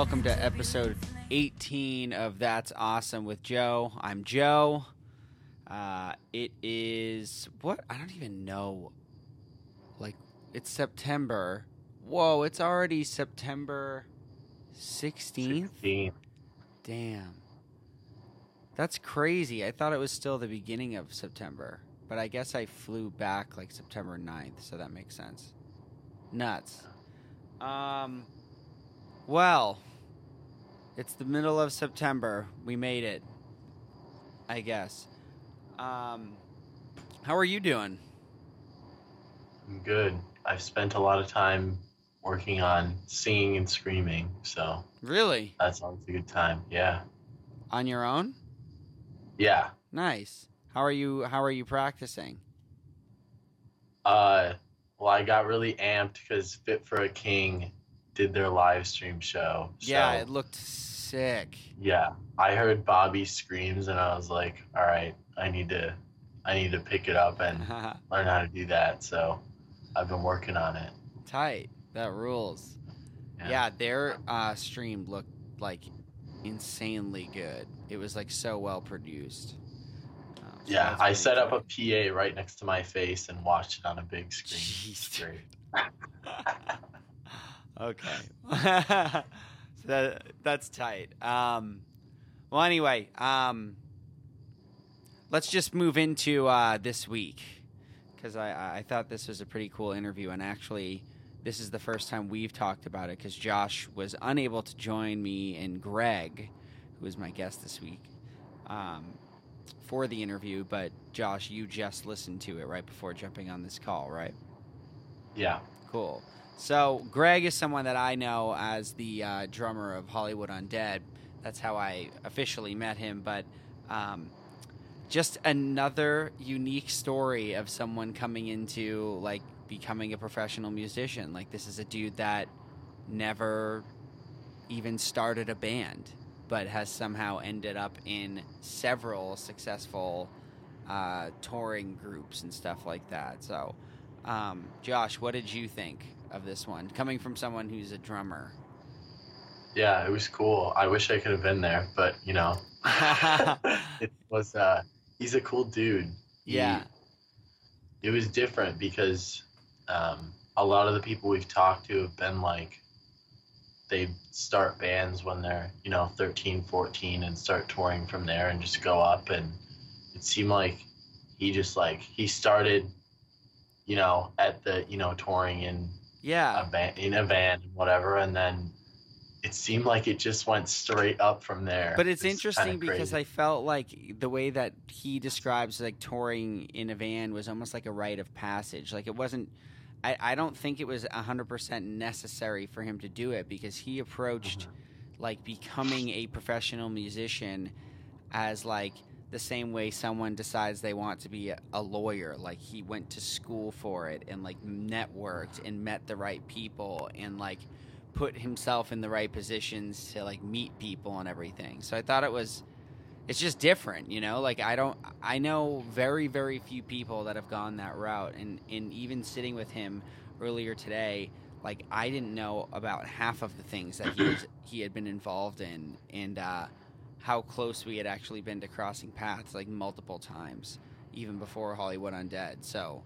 welcome to episode 18 of That's Awesome with Joe. I'm Joe. Uh, it is what? I don't even know. Like, it's September. Whoa, it's already September 16th? 16. Damn. That's crazy. I thought it was still the beginning of September, but I guess I flew back like September 9th, so that makes sense. Nuts. Um well, it's the middle of September. We made it. I guess. Um how are you doing? I'm good. I've spent a lot of time working on singing and screaming, so Really? that's always a good time. Yeah. On your own? Yeah. Nice. How are you how are you practicing? Uh, well, I got really amped because Fit for a King did their live stream show. yeah, so, it looked sick. yeah. I heard Bobby screams and I was like, all right, I need to, I need to pick it up and learn how to do that. So I've been working on it. Tight. That rules. Yeah, their uh, stream looked like insanely good. It was like so well produced. Uh, so Yeah, I set up a. PA right next to my face and watched it on a big screen. Jeez. okay. so that that's tight. Um, well, anyway, um, let's just move into uh, this week because I, I thought this was a pretty cool interview, and actually, this is the first time we've talked about it because Josh was unable to join me and Greg, who was my guest this week. Um, for the interview, but Josh, you just listened to it right before jumping on this call, right? Yeah. Cool. So Greg is someone that I know as the uh, drummer of Hollywood Undead. That's how I officially met him. But um, just another unique story of someone coming into like becoming a professional musician. Like this is a dude that never even started a band, but has somehow ended up in several successful uh, touring groups and stuff like that. So. Um, Josh, what did you think of this one? Coming from someone who's a drummer. Yeah, it was cool. I wish I could have been there, but you know, it was. Uh, he's a cool dude. He- Yeah. it was different because um, a lot of the people we've talked to have been like, they start bands when they're you know 13, 14 and start touring from there and just go up and it seemed like he just like he started, you know, at the you know touring in yeah. a van in a van whatever and then it seemed like it just went straight up from there But it's interesting because. I felt like the way that he describes like touring in a van was almost like a rite of passage. Like it wasn't. I, I don't think it was hundred percent necessary for him to do it because he approached mm-hmm. like becoming a professional musician as like the same way someone decides they want to be a, lawyer like he went to school for it and like networked and met the right people and like put himself in the right positions to like meet people and everything. So i thought it was it's just different you know? Like i don't i know very very few people that have gone that route and and even sitting with him earlier today like i didn't know about half of the things that he was he had been involved in. And uh how close we had actually been to crossing paths like multiple times even before hollywood undead so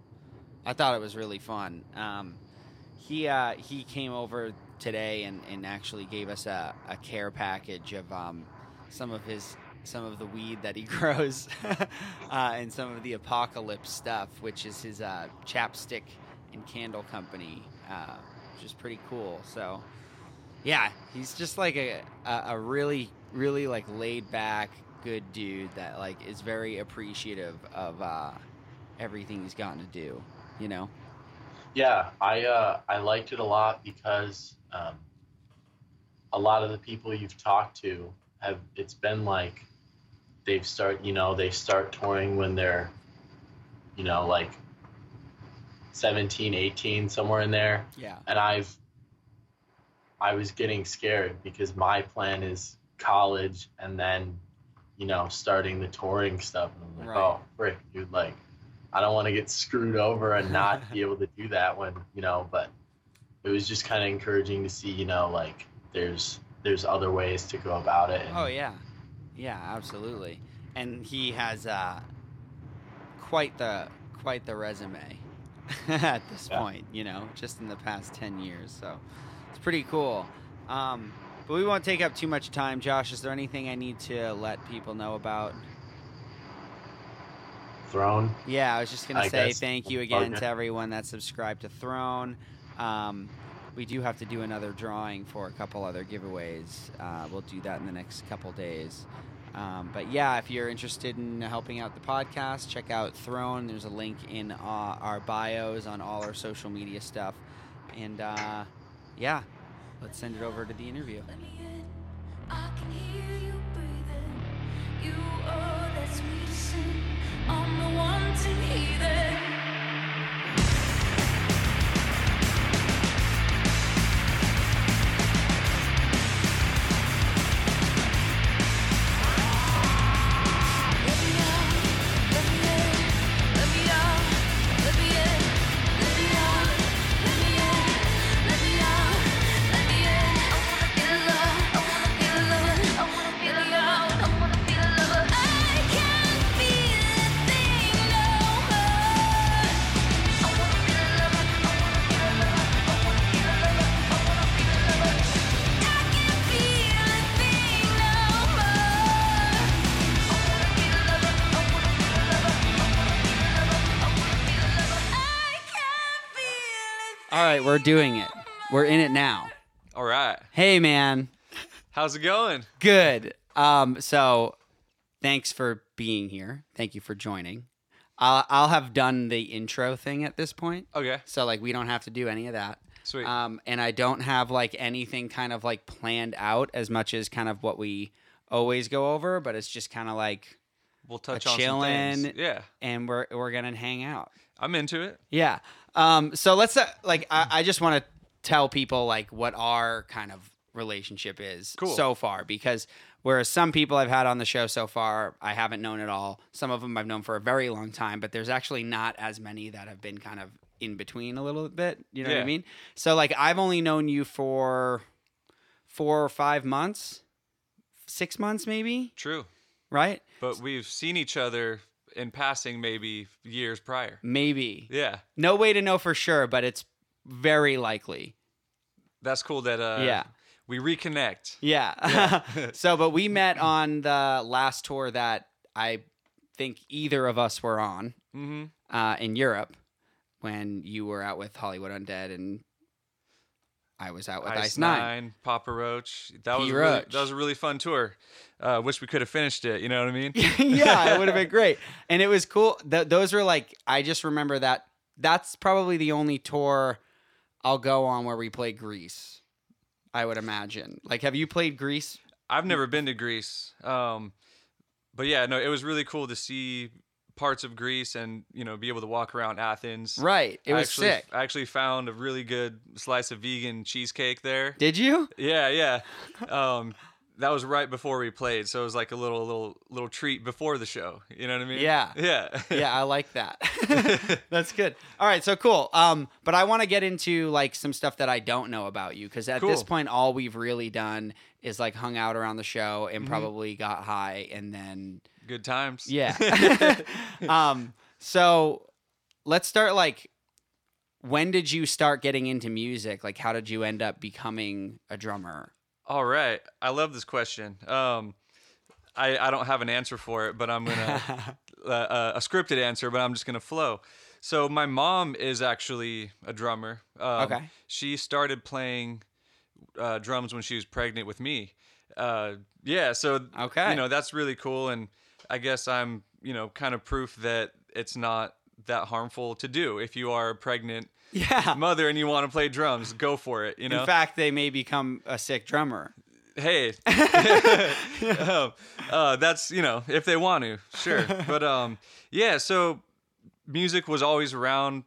i thought it was really fun um he uh he came over today and and actually gave us a, a care package of um some of his some of the weed that he grows uh, and some of the apocalypse stuff, which is his uh, chapstick and candle company, uh, which is pretty cool. So, yeah, he's just like a, a, a really, really like laid back, good dude that like is very appreciative of uh, everything he's gotten to do. You know? Yeah, I uh, I liked it a lot because um, a lot of the people you've talked to have it's been like they've start you know they start touring when they're you know like 17 18 somewhere in there Yeah. and I've I was getting scared because my plan is college and then you know starting the touring stuff and I'm like Right. oh frick dude like I don't want to get screwed over and not be able to do that when you know but it was just kind of encouraging to see you know like there's there's other ways to go about it and Oh yeah, yeah, absolutely. And he has uh, quite the quite the resume at this Yeah. point. You know, just in the past ten years. So it's pretty cool. Um, but we won't take up too much time. Josh, is there anything I need to let people know about? Throne Yeah, I was just gonna say guess. thank you again Okay. to everyone that subscribed to Throne. Um, we do have to do another drawing for a couple other giveaways. Uh, we'll do that in the next couple days. Um, but yeah, if you're interested in helping out the podcast, check out Throne. There's a link in uh, our bios on all our social media stuff. And uh, yeah, let's send it over to the interview. You. All right, we're doing it. We're in it now. All right. Hey, man. How's it going? Good. Um, so thanks for being here. Thank you for joining. I'll, I'll have done the intro thing at this point. Okay. So like we don't have to do any of that. Sweet. Um, and I don't have like anything kind of like planned out as much as kind of what we always go over, but it's just kind of like we'll touch on some things. chillin'. Yeah. and we're we're gonna hang out. I'm into it. Yeah. Um, so let's uh, like I, I just want to tell people like what our kind of relationship is Cool. so far because whereas some people I've had on the show so far I haven't known at all. Some of them I've known for a very long time, but there's actually not as many that have been kind of in between a little bit. You know what I mean? So like I've only known you for four or five months, six months maybe, True. right? But we've seen each other in passing maybe years prior. Maybe. Yeah. No way to know for sure, but it's very likely. That's cool that uh Yeah. we reconnect. Yeah. so, but we met on the last tour that I think either of us were on Mm-hmm. uh, in Europe when you were out with Hollywood Undead and I was out with Ice, Ice Nine. Nine, Papa Roach. That was P. really, that was a really fun tour. Uh, wish we could have finished it. You know what I mean? yeah, it would have been great. And it was cool. Th- those were like, I just remember that. That's probably the only tour I'll go on where we play Greece. I would imagine. Like, have you played Greece? I've never been to Greece. Um, but yeah, no, it was really cool to see parts of Greece and you know be able to walk around Athens. Right. It I was actually, sick. I actually found a really good slice of vegan cheesecake there. Did you? Yeah, yeah. Um, that was right before we played, so it was like a little, little, little treat before the show. You know what I mean? Yeah. yeah, yeah, I like that. That's good. All right, so cool. Um, but I want to get into like some stuff that I don't know about you because at this point, all we've really done is like hung out around the show Mm-hmm. and probably got high and then Good times. yeah. um, so let's start like when did you start getting into music? Like, how did you end up becoming a drummer? All right. I love this question. Um, I I don't have an answer for it, but I'm gonna uh, uh, a scripted answer, but I'm just gonna flow. So my mom is actually a drummer. Um, Okay. She started playing uh, drums when she was pregnant with me. Uh, yeah. So Okay. you know that's really cool, and I guess I'm you know kind of proof that it's not that harmful to do if you are pregnant Yeah. mother and you want to play drums, go for it. You know. In fact, they may become a sick drummer. hey, um, uh, that's you know if they want to, sure. But um, yeah. So music was always around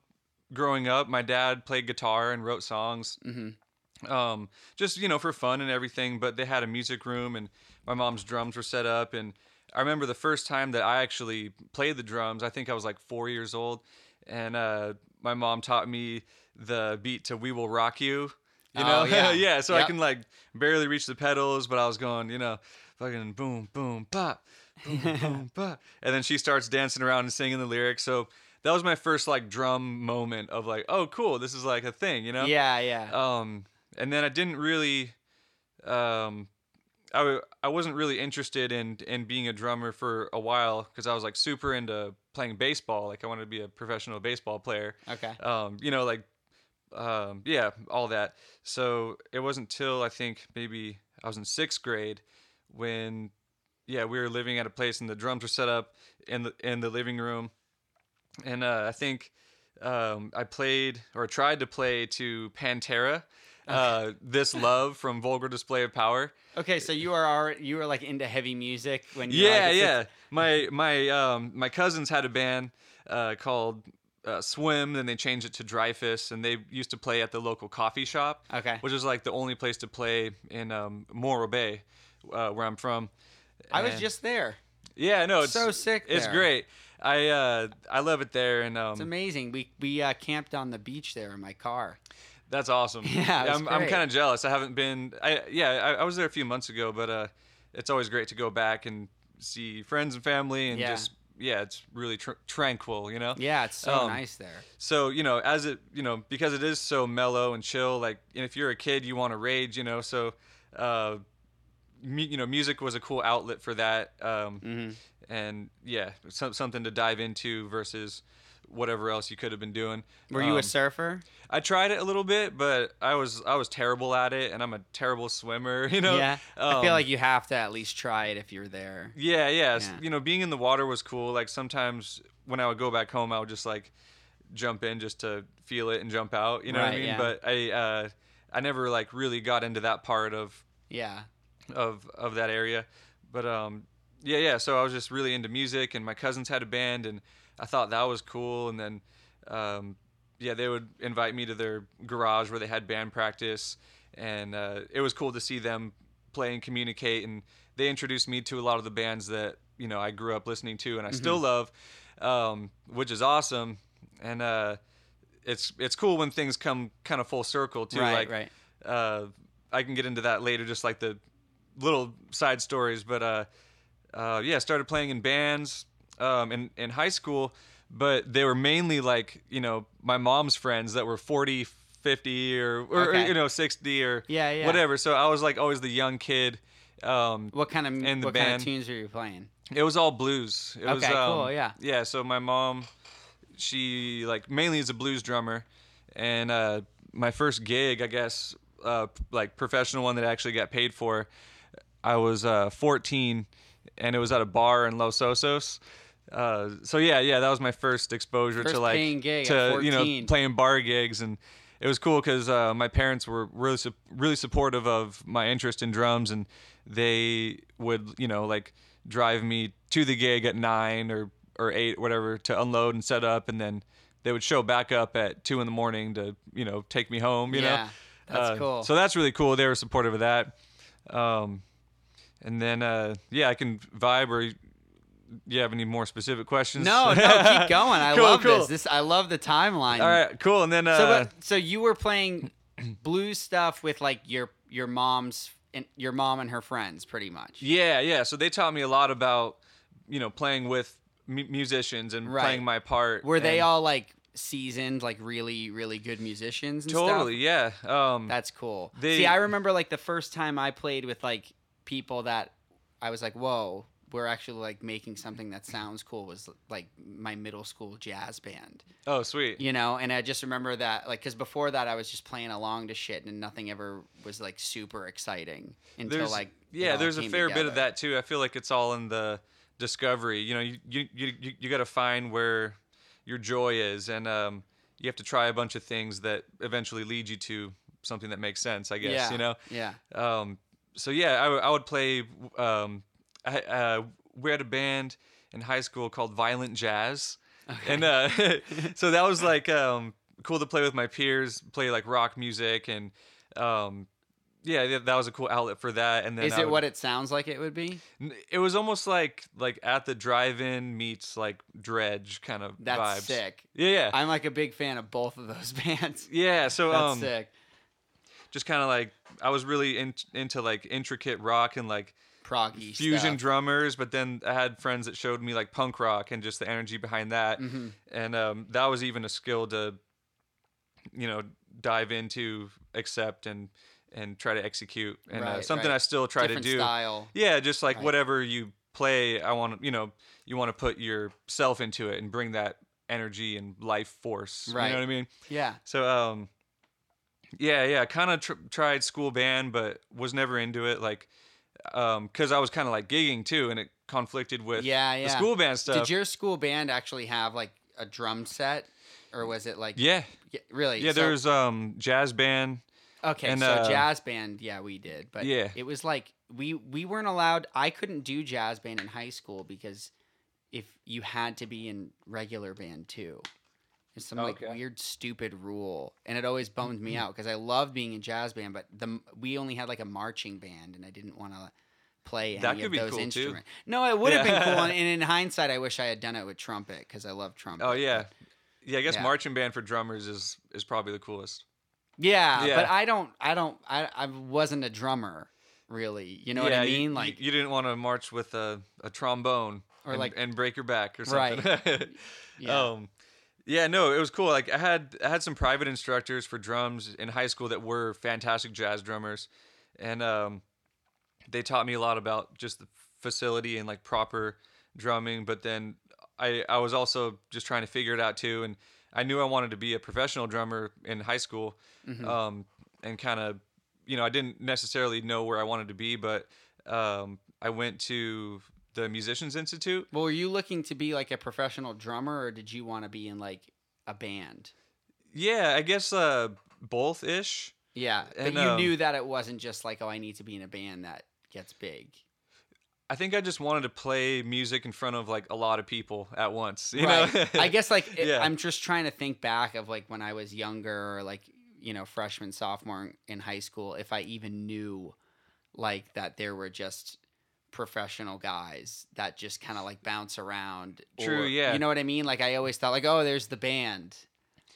growing up. My dad played guitar and wrote songs. Mm-hmm. um, just you know for fun and everything. But they had a music room, and my mom's drums were set up. And I remember the first time that I actually played the drums. I think I was like four years old, and uh, my mom taught me the beat to "We Will Rock You." You know, Oh, yeah. yeah. So I can like barely reach the pedals, but I was going, you know, fucking boom, boom, pop, boom, boom, bop, and then she starts dancing around and singing the lyrics. So that was my first like drum moment of like, oh, cool, this is like a thing, you know? Yeah, yeah. um and then i didn't really um I, I wasn't really interested in in being a drummer for a while because I was like super into playing baseball. Like I wanted to be a professional baseball player. okay. Um, you know, like um, yeah, all that. So it wasn't till I think maybe I was in sixth grade when yeah we were living at a place and the drums were set up in the in the living room, and uh, I think um, I played or tried to play to Pantera. Uh, this love from Vulgar Display of Power. Okay, so you are you were like into heavy music when you Yeah, like yeah. My my um my cousins had a band uh, called uh, Swim, then they changed it to Dreyfus, and they used to play at the local coffee shop, Okay. which is like the only place to play in um, Morro Bay, uh, where I'm from. I was just there. yeah, no, it's so sick It's there. great. I uh I love it there, and um It's amazing. We we uh, camped on the beach there in my car. That's awesome. Yeah, was I'm, I'm kind of jealous. I haven't been. I yeah, I, I was there a few months ago, but uh, it's always great to go back and see friends and family, and Yeah. just yeah, it's really tr- tranquil, you know. Yeah, it's so Um, nice there. So you know, as it you know, because it is so mellow and chill. Like if you're a kid, you want to rage, you know. So, uh, mu- you know, music was a cool outlet for that. Um, hmm and yeah, some, something to dive into versus whatever else you could have been doing. Were you Um, a surfer? I tried it a little bit, but I was I was terrible at it, and I'm a terrible swimmer. You know. yeah. I feel Um, like you have to at least try it if you're there. Yeah, yeah, Yeah. You know, being in the water was cool. Like sometimes when I would go back home, I would just like jump in just to feel it and jump out. You know what I mean? yeah. But I uh, I never like really got into that part of Yeah. of of that area. But um, yeah, yeah. So I was just really into music, and my cousins had a band, and I thought that was cool. And then, um, yeah, they would invite me to their garage where they had band practice, and uh, it was cool to see them play and communicate. And they introduced me to a lot of the bands that you know I grew up listening to, and I still love, um, which is awesome. And uh, it's it's cool when things come kind of full circle too. right. like right. uh, I can get into that later, just like the little side stories. But uh, uh, yeah, started playing in bands um, in in high school, but they were mainly like you know my mom's friends that were 40, 50 or or, Okay. you know 60 or Yeah, yeah. whatever. So I was like always the young kid. Um, What kind of in the what kind band. of tunes were you playing? it was all blues. It was, Okay, um, cool, yeah. Yeah. So my mom, she like mainly is a blues drummer, and uh, my first gig, I guess, uh, like professional one that I actually got paid for, I was uh, 14, and it was at a bar in Los Osos. Uh, so yeah, yeah, that was my first exposure First to like to you know playing bar gigs and. It was cool because uh, my parents were really su- really supportive of my interest in drums, and they would you know like drive me to the gig at nine or or eight whatever to unload and set up, and then they would show back up at two in the morning to you know take me home. You Yeah, know, that's Uh, cool. So that's really cool. They were supportive of that. Um, and then uh, yeah, I can vibe or. You have any more specific questions? No, no, keep going. I Cool, love cool. this. This I love the timeline. All right, cool. And then uh, So, what, so you were playing blues stuff with like your your mom's and your mom and her friends, pretty much. Yeah, yeah. So they taught me a lot about, you know, playing with mu- musicians and Right. playing my part. Were they all like seasoned, like really, really good musicians? And totally? Stuff? Yeah. Um, That's cool. They- See, I remember like the first time I played with like people that I was like, whoa, we're actually like making something that sounds cool. Was like my middle school jazz band, oh, sweet. you know. And I just remember that, like, because before that I was just playing along to shit, and nothing ever was like super exciting until There's like yeah. There's a fair bit of that too. I feel like it's all in the discovery. You know, you you you, you, you got to find where your joy is, and um, you have to try a bunch of things that eventually lead you to something that makes sense. I guess yeah. you know. Yeah. Um, so yeah, I, I would play. Um, I, uh, we had a band in high school called Violent Jazz, and uh, so that was like um, cool to play with my peers, play like rock music, and um, yeah, that was a cool outlet for that. And then Is I it would- what it sounds like it would be? It was almost like like at the drive-in meets like Dredg kind of That's vibes. sick. Yeah, yeah, I'm like a big fan of both of those bands. yeah. So That's um, sick. just kind of like I was really in, into like intricate rock and like Proggy fusion stuff. drummers, but then I had friends that showed me like punk rock and just the energy behind that, Mhm. and um, that was even a skill to, you know, dive into, accept, and and try to execute, and uh, something right. I still try Different to do. style. Yeah, just like Right. whatever you play, I want you know, you want to put yourself into it and bring that energy and life force. Right. You know what I mean? Yeah. So, um, yeah, yeah, kind of tr- tried school band, but was never into it. Like, um, cause I was kind of like gigging too, and it conflicted with Yeah, yeah. the school band stuff. Did your school band actually have like a drum set, or was it like? yeah, Yeah, really. yeah. So- There's um jazz band. Okay, And, so uh, jazz band, yeah, we did, but Yeah. it was like we we weren't allowed. I couldn't do jazz band in high school because if you had to be in regular band too, it's some like Okay. weird stupid rule, and it always bummed me out because I loved being in jazz band, but the we only had like a marching band, and I didn't want to play any That of could be those cool, too. instruments. No, it would have Yeah. been cool, and, in hindsight, I wish I had done it with trumpet because I love trumpet. Oh yeah, yeah. I guess Yeah. marching band for drummers is is probably the coolest. Yeah, Yeah. but I don't, I don't, I, I wasn't a drummer, really. You know what I mean? you, like, you didn't want to march with a, a trombone Or and, like- and break your back or Right. something. yeah, Um, yeah, no, it was cool. Like I had I had some private instructors for drums in high school that were fantastic jazz drummers, and um, they taught me a lot about just the facility and like proper drumming. But then I I was also just trying to figure it out too, and I knew I wanted to be a professional drummer in high school, Mhm. um, and kind of you know I didn't necessarily know where I wanted to be, but um, I went to the Musicians Institute. well, were you looking to be like a professional drummer, or did you want to be in like a band? Yeah, I guess uh, both ish. Yeah, but And, you um, knew that it wasn't just like, oh, I need to be in a band that gets big. I think I just wanted to play music in front of like a lot of people at once. You right. know? I guess like it, Yeah. I'm just trying to think back of like when I was younger, or like you know, freshman, sophomore in high school, if I even knew like that there were just professional guys that just kind of like bounce around. True, or- yeah. You know what I mean? Like I always thought like, oh, there's the band.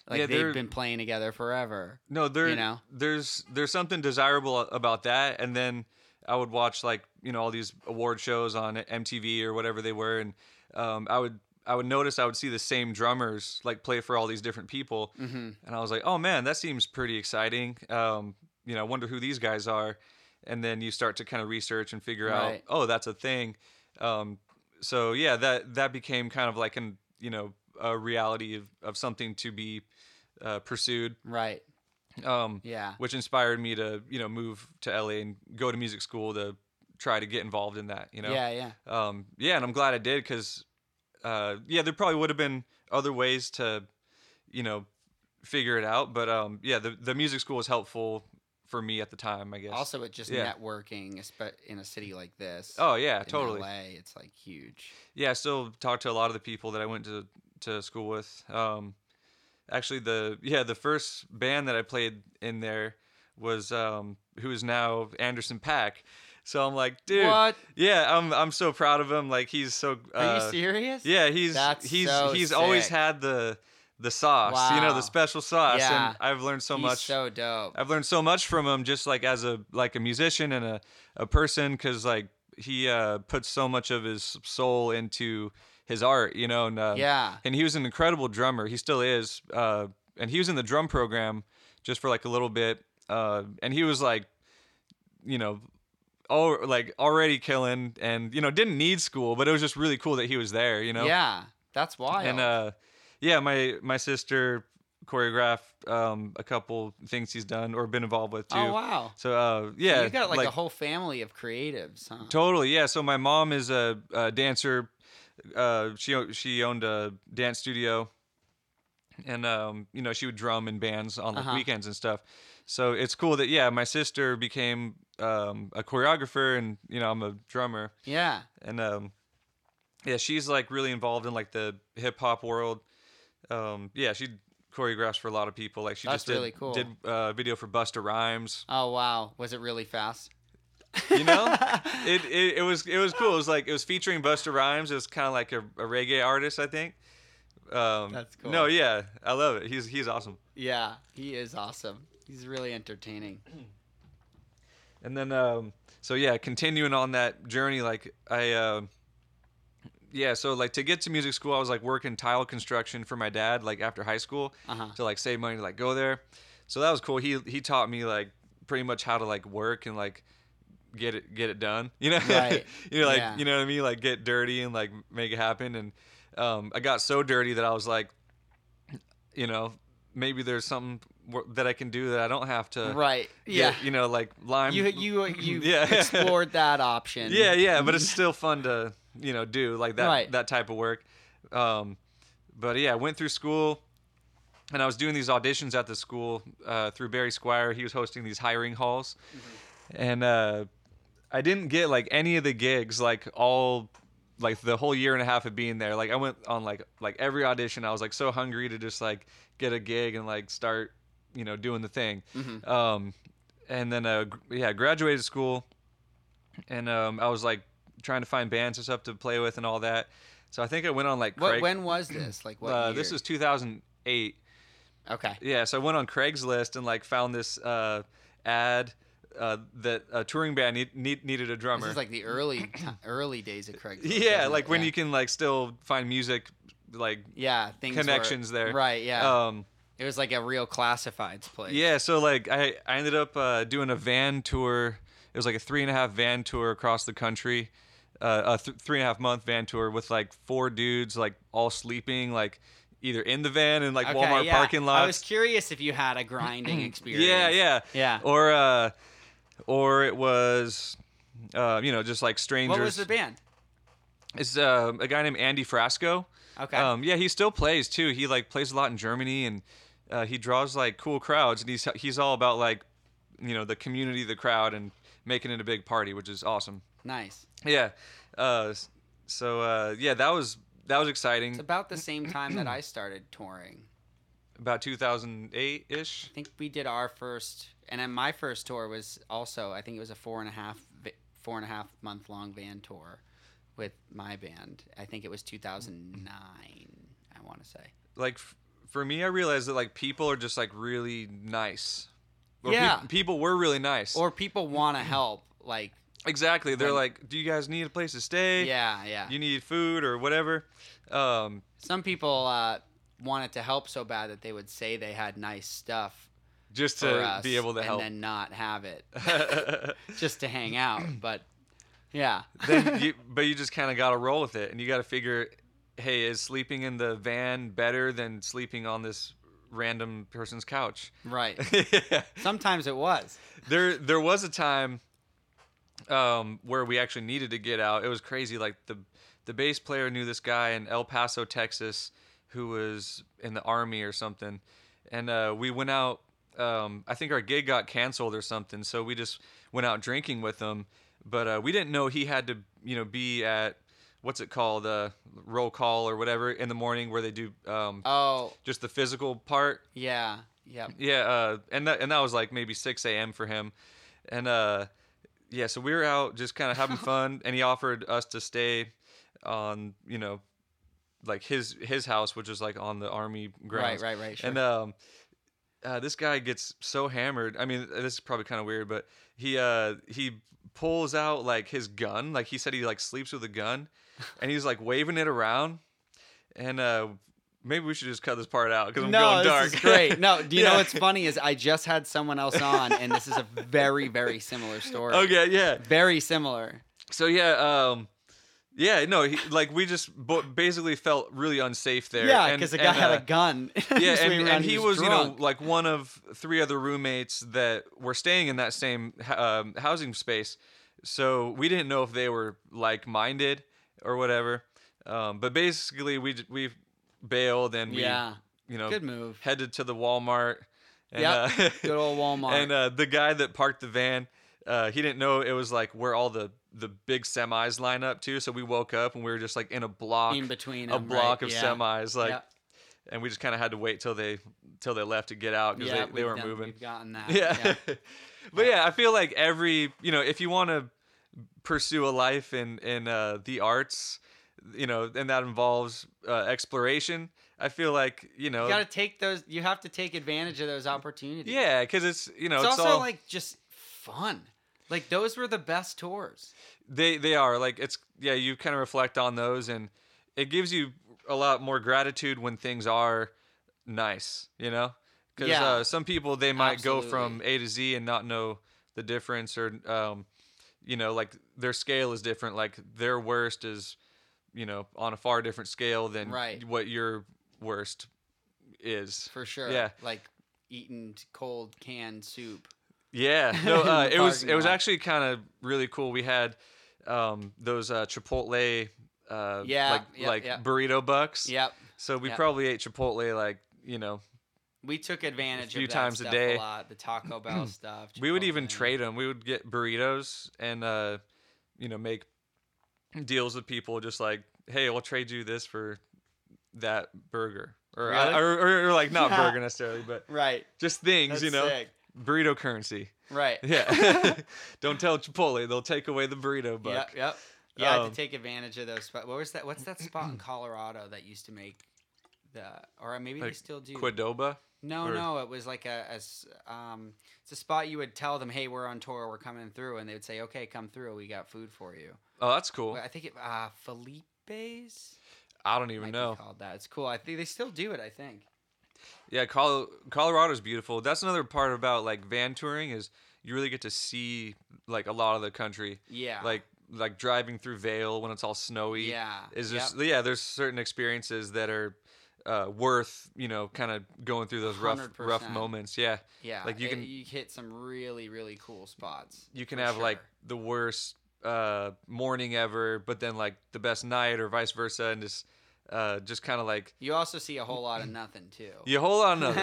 Like Yeah, they've been playing together forever. no, there. you know? there's there's something desirable about that, and then I would watch like you know all these award shows on MTV or whatever they were, and um, I would I would notice I would see the same drummers like play for all these different people, hmm and I was like, oh man, that seems pretty exciting. Um, you know, I wonder who these guys are, and then you start to kind of research and figure out, oh, that's a thing. Um, so yeah, that that became kind of like an you know a reality of, of something to be uh, pursued, Right. um, Yeah. which inspired me to you know move to LA and go to music school to try to get involved in that. You know, Yeah. Yeah. um, yeah, and I'm glad I did because, uh, yeah, there probably would have been other ways to, you know, figure it out. But um, yeah, the the music school was helpful for me at the time, I guess. Also, with just Yeah. networking, in a city like this. oh yeah, in totally. LA, it's like huge. Yeah, I still talk to a lot of the people that I went to to school with. Um, actually, the yeah the first band that I played in there was um, who is now Anderson .Paak. So I'm like, dude, What? yeah, I'm I'm so proud of him. Like he's so. Are uh, you serious? Yeah, he's That's he's so he's always had the the sauce, you know, the special sauce, Yeah. and I've learned so He's much. so dope. I've learned so much from him, just like as a like a musician and a a person, because like he uh, puts so much of his soul into his art, you know, and uh, yeah. and he was an incredible drummer. He still is, uh, and he was in the drum program just for like a little bit, uh, and he was like, you know. Oh, like already killing, and you know, didn't need school, but it was just really cool that he was there, you know. Yeah. That's wild. And uh, yeah, my my sister choreographed um, a couple things he's done or been involved with too. oh wow. So uh, yeah, you got like, a whole family of creatives, huh? totally yeah. So my mom is a, a dancer. Uh, she she owned a dance studio, and um, you know she would drum in bands on like Uh-huh. weekends and stuff. So it's cool that yeah, my sister became um, a choreographer, and you know I'm a drummer, Yeah. and um, yeah, she's like really involved in like the hip hop world. Um, yeah, she choreographs for a lot of people. Like she That's just did, really cool. did uh, video for Busta Rhymes. Oh wow. Was it really fast? You know, it, it it was it was cool. It was like it was featuring Busta Rhymes. It was kind of like a, a reggae artist, I think. Um, That's cool. No, yeah, I love it. He's he's awesome. Yeah. He is awesome. He's really entertaining. And then, um, so yeah, continuing on that journey, like I, uh, yeah, so like to get to music school, I was like working tile construction for my dad, like after high school, Uh-huh. to like save money to like go there. So that was cool. He he taught me like pretty much how to like work and like get it get it done. You know, Right. you know, like Yeah. you know what I mean, like get dirty and like make it happen. And um, I got so dirty that I was like, you know, maybe there's something that I can do that I don't have to. Right. get, Yeah. you know, like lime. You you you Yeah. explored that option. Yeah, yeah, but it's still fun to you know do like that Right. that type of work. Um, but yeah, I went through school, and I was doing these auditions at the school uh, through Barry Squire. He was hosting these hiring halls, and uh, I didn't get like any of the gigs like all like the whole year and a half of being there. Like I went on like like every audition. I was like so hungry to just like get a gig and like start you know doing the thing. Mhm. Um, and then uh, yeah, graduated school, and um, I was like trying to find bands and stuff to play with and all that. So I think I went on like What when was this? Like what uh, year? this was 2008. Okay. Yeah, so I went on Craigslist and like found this uh, ad uh, that a touring band need, need, needed a drummer. This is like the early early days of Craigslist. yeah, like it? when Yeah. you can like still find music like yeah things were- connections there. Right. Yeah. Um, it was like a real classifieds place. Yeah, so like I, I ended up uh, doing a van tour. It was like a three and a half van tour across the country, uh, a th- three and a half month van tour with like four dudes, like all sleeping, like either in the van and like Okay, Walmart yeah. parking lots. I was curious if you had a grinding experience. yeah, yeah, Yeah. Or uh, or it was, uh, you know, just like strangers. What was the band? It's uh, a guy named Andy Frasco. Okay. Um, yeah, he still plays too. He like plays a lot in Germany, and uh, he draws like cool crowds. And he's he's all about like, you know, the community, the crowd, and making it a big party, which is awesome. nice. Yeah. Uh, so uh, yeah, that was that was exciting. It's about the same time that I started touring. About 2008 ish. I think we did our first, and then my first tour was also. I think it was a four and a half, four and a half month long van tour with my band. I think it was 2009. I want to say. Like f- for me, I realized that like people are just like really nice. Or Yeah. peop- people were really nice. Or people want to help. Like, exactly. They're like- "Do you guys need a place to stay? yeah, yeah. You need food or whatever." Um, Some people uh, wanted to help so bad that they would say they had nice stuff just to be able to help, and then not have it, just to hang out. But yeah, then you, but you just kind of got to roll with it, and you got to figure, hey, is sleeping in the van better than sleeping on this random person's couch? right. Yeah. Sometimes it was. There, there was a time um, where we actually needed to get out. It was crazy. Like the the bass player knew this guy in El Paso, Texas, who was in the army or something, and uh, we went out. Um, I think our gig got canceled or something, so we just went out drinking with him. But uh, we didn't know he had to, you know, be at what's it called, uh, roll call or whatever in the morning where they do um, Oh, just the physical part. yeah. Yep. Yeah, uh, and that and that was like maybe 6 a.m. for him, and uh, yeah, so we were out just kind of having fun, and he offered us to stay on, you know, like his his house, which is like on the army Right, grounds. right, right. Sure. And um, uh, this guy gets so hammered. I mean, this is probably kind of weird, but he uh he pulls out like his gun. Like he said, he like sleeps with a gun, and he's like waving it around. And uh, maybe we should just cut this part out because I'm no, going this dark. is great. No, do you know what's funny is I just had someone else on, and this is a very, very similar story. Okay, yeah. Very similar. So yeah, um, yeah, no, he, like we just basically felt really unsafe there. Yeah, because the guy and, had uh, a gun. Yeah, and, and around, he was, you know, like one of three other roommates that were staying in that same um, housing space. So we didn't know if they were like minded or whatever. Um, but basically, we we bailed and we, Yeah. you know, Good move. headed to the Walmart. And, Yep. uh, Good old Walmart. And uh, the guy that parked the van, uh, he didn't know it was like where all the the big semis line up to. So we woke up and we were just like in a block, in between a them, block right? of yeah. semis, like, yeah. and we just kind of had to wait till they till they left to get out because yeah, they, they weren't done- moving. We've gotten that. Yeah. but yeah, I feel like every you know, if you want to pursue a life in in uh, the arts, you know, and that involves uh, exploration, I feel like you know, You got to take those. You have to take advantage of those opportunities. yeah, because it's you know, it's, it's, also all like just fun. Like those were the best tours. they they are like it's yeah, you kind of reflect on those, and it gives you a lot more gratitude when things are nice, you know. Because Yeah. uh, some people they might go from A to Z and not know the difference, or um, you know, like their scale is different. Like their worst is, you know, on a far different scale than Right. what your worst is. For sure. Yeah. Like eating cold canned soup. Yeah, no, uh, it was it was actually kind of really cool. We had um, those uh, Chipotle, uh, Yeah, like yep, like yep. burrito bucks. Yep. So we yep. probably ate Chipotle like you know We took advantage a few of that times a day. a lot. The Taco Bell stuff. we would even trade them. We would get burritos and uh, you know make deals with people just like hey we'll trade you this for that burger or Really? or, or, or like not burger necessarily but Right. just things That's you know sick. burrito currency. Right. Yeah. Don't tell Chipotle. They'll take away the burrito Yep. buck. Yep. You had Um, to take advantage of those. Spot. What was that? What's that spot in Colorado that used to make the? Or maybe they still do. Qdoba. No, or- no, it was like a, a um, it's a spot you would tell them, hey, we're on tour, we're coming through, and they would say, okay, come through, we got food for you. Oh, that's cool. I think it, uh, Felipe's I don't even know. called that. It's cool. I think they still do it. I think. Yeah, Col- Colorado's beautiful. That's another part about like van touring is you really get to see like a lot of the country. Yeah. Like like driving through Vail when it's all snowy. Yeah, Is yep. just yeah. There's certain experiences that are uh, worth you know kind of going through those rough rough 100%. moments. Yeah. Yeah, like you it- can- you hit some really really cool spots. You can have like the worst uh, morning ever, but then like the best night or vice versa, and just uh, just kind of like You also see a whole lot of nothing too. You hold on to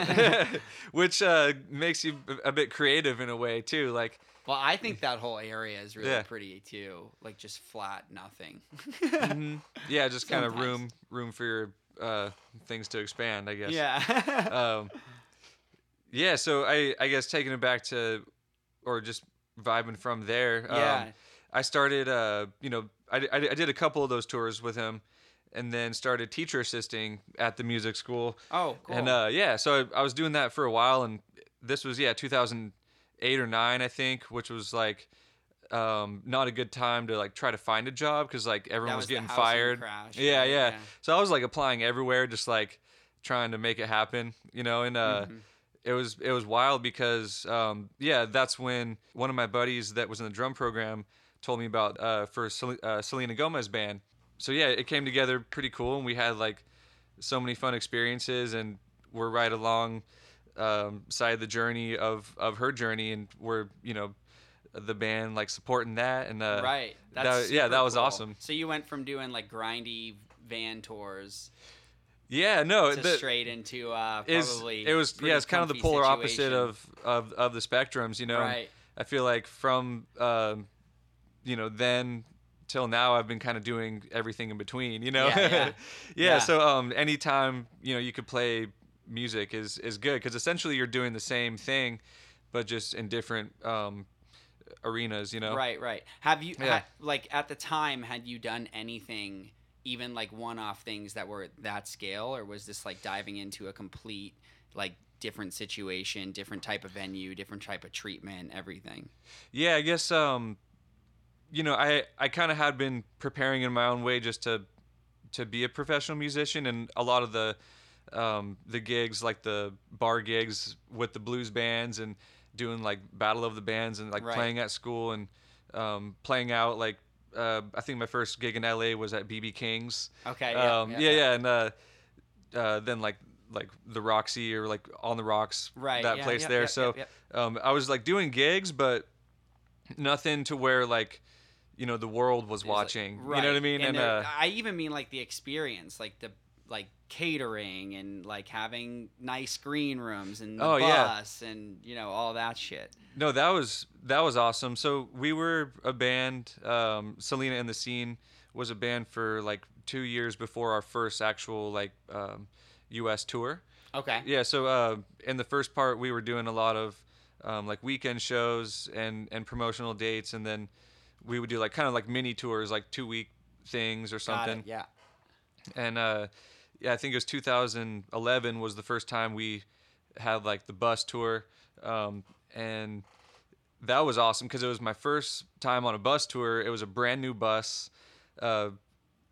it, which uh, makes you a bit creative in a way too. Like, Well, I think that whole area is really Yeah. pretty too. Like just flat nothing. mhm, yeah, just kind of room room for your uh, things to expand, I guess. Yeah. Um, yeah. So I I guess taking it back to, or just vibing from there. Yeah. Um, I started. Uh, you know, I, I I did a couple of those tours with him, and then started teacher assisting at the music school. oh, cool. And uh, yeah, so I, I was doing that for a while, and this was yeah 2008 or nine I think, which was like um, not a good time to like try to find a job because like everyone was, was getting fired. crash, yeah, right? yeah, Yeah. So I was like applying everywhere, just like trying to make it happen, you know. And uh, Mhm. it was it was wild because um, yeah, that's when one of my buddies that was in the drum program told me about uh, for Sel- uh, Selena Gomez band. So yeah, it came together pretty cool, and we had like so many fun experiences, and we're right along um, side of the journey of of her journey, and we're you know the band like supporting that, and uh, right. that- That's yeah, that was cool. awesome. So you went from doing like grindy van tours yeah, no, to the- straight into uh, probably it was yeah, it's kind of the polar opposite of, of of the spectrums, you know. Right. I feel like from um, you know then till now I've been kind of doing everything in between, you know. Yeah, yeah. yeah, Yeah. So um, anytime you know you could play music is is good because essentially you're doing the same thing, but just in different um, arenas, you know. Right, right. Have you Yeah. ha- like at the time had you done anything even like one-off things that were at that scale or was this like diving into a complete like different situation, different type of venue, different type of treatment, everything? Yeah, I guess um, you know, I I kind of had been preparing in my own way just to to be a professional musician, and a lot of the um, the gigs, like the bar gigs with the blues bands, and doing like battle of the bands, and like Right. playing at school, and um, playing out like. Uh, I think my first gig in LA was at BB King's. Okay, yeah, um, yeah, yeah, yeah. and uh, uh, then like like the Roxy or like on the Rocks, Right, that yeah, place yep, there. yep, so yep. Um, I was like doing gigs, but nothing to where like you know the world was was, like- watching. You know what I mean? And, And, there- uh, I even mean like the experience, like the like catering and like having nice green rooms and the Oh, yeah. bus and you know all that shit. No, that was that was awesome. So we were a band. Um, Selena and the Scene was a band for like two years before our first actual like um, U.S. tour. Okay. Yeah. So uh, in the first part, we were doing a lot of um, like weekend shows and and promotional dates, and then we would do like kind of like mini tours, like two week things or something. Yeah. and uh, yeah, I think it was 2011 was the first time we had like the bus tour, um, and that was awesome because it was my first time on a bus tour. It was a brand new bus, uh,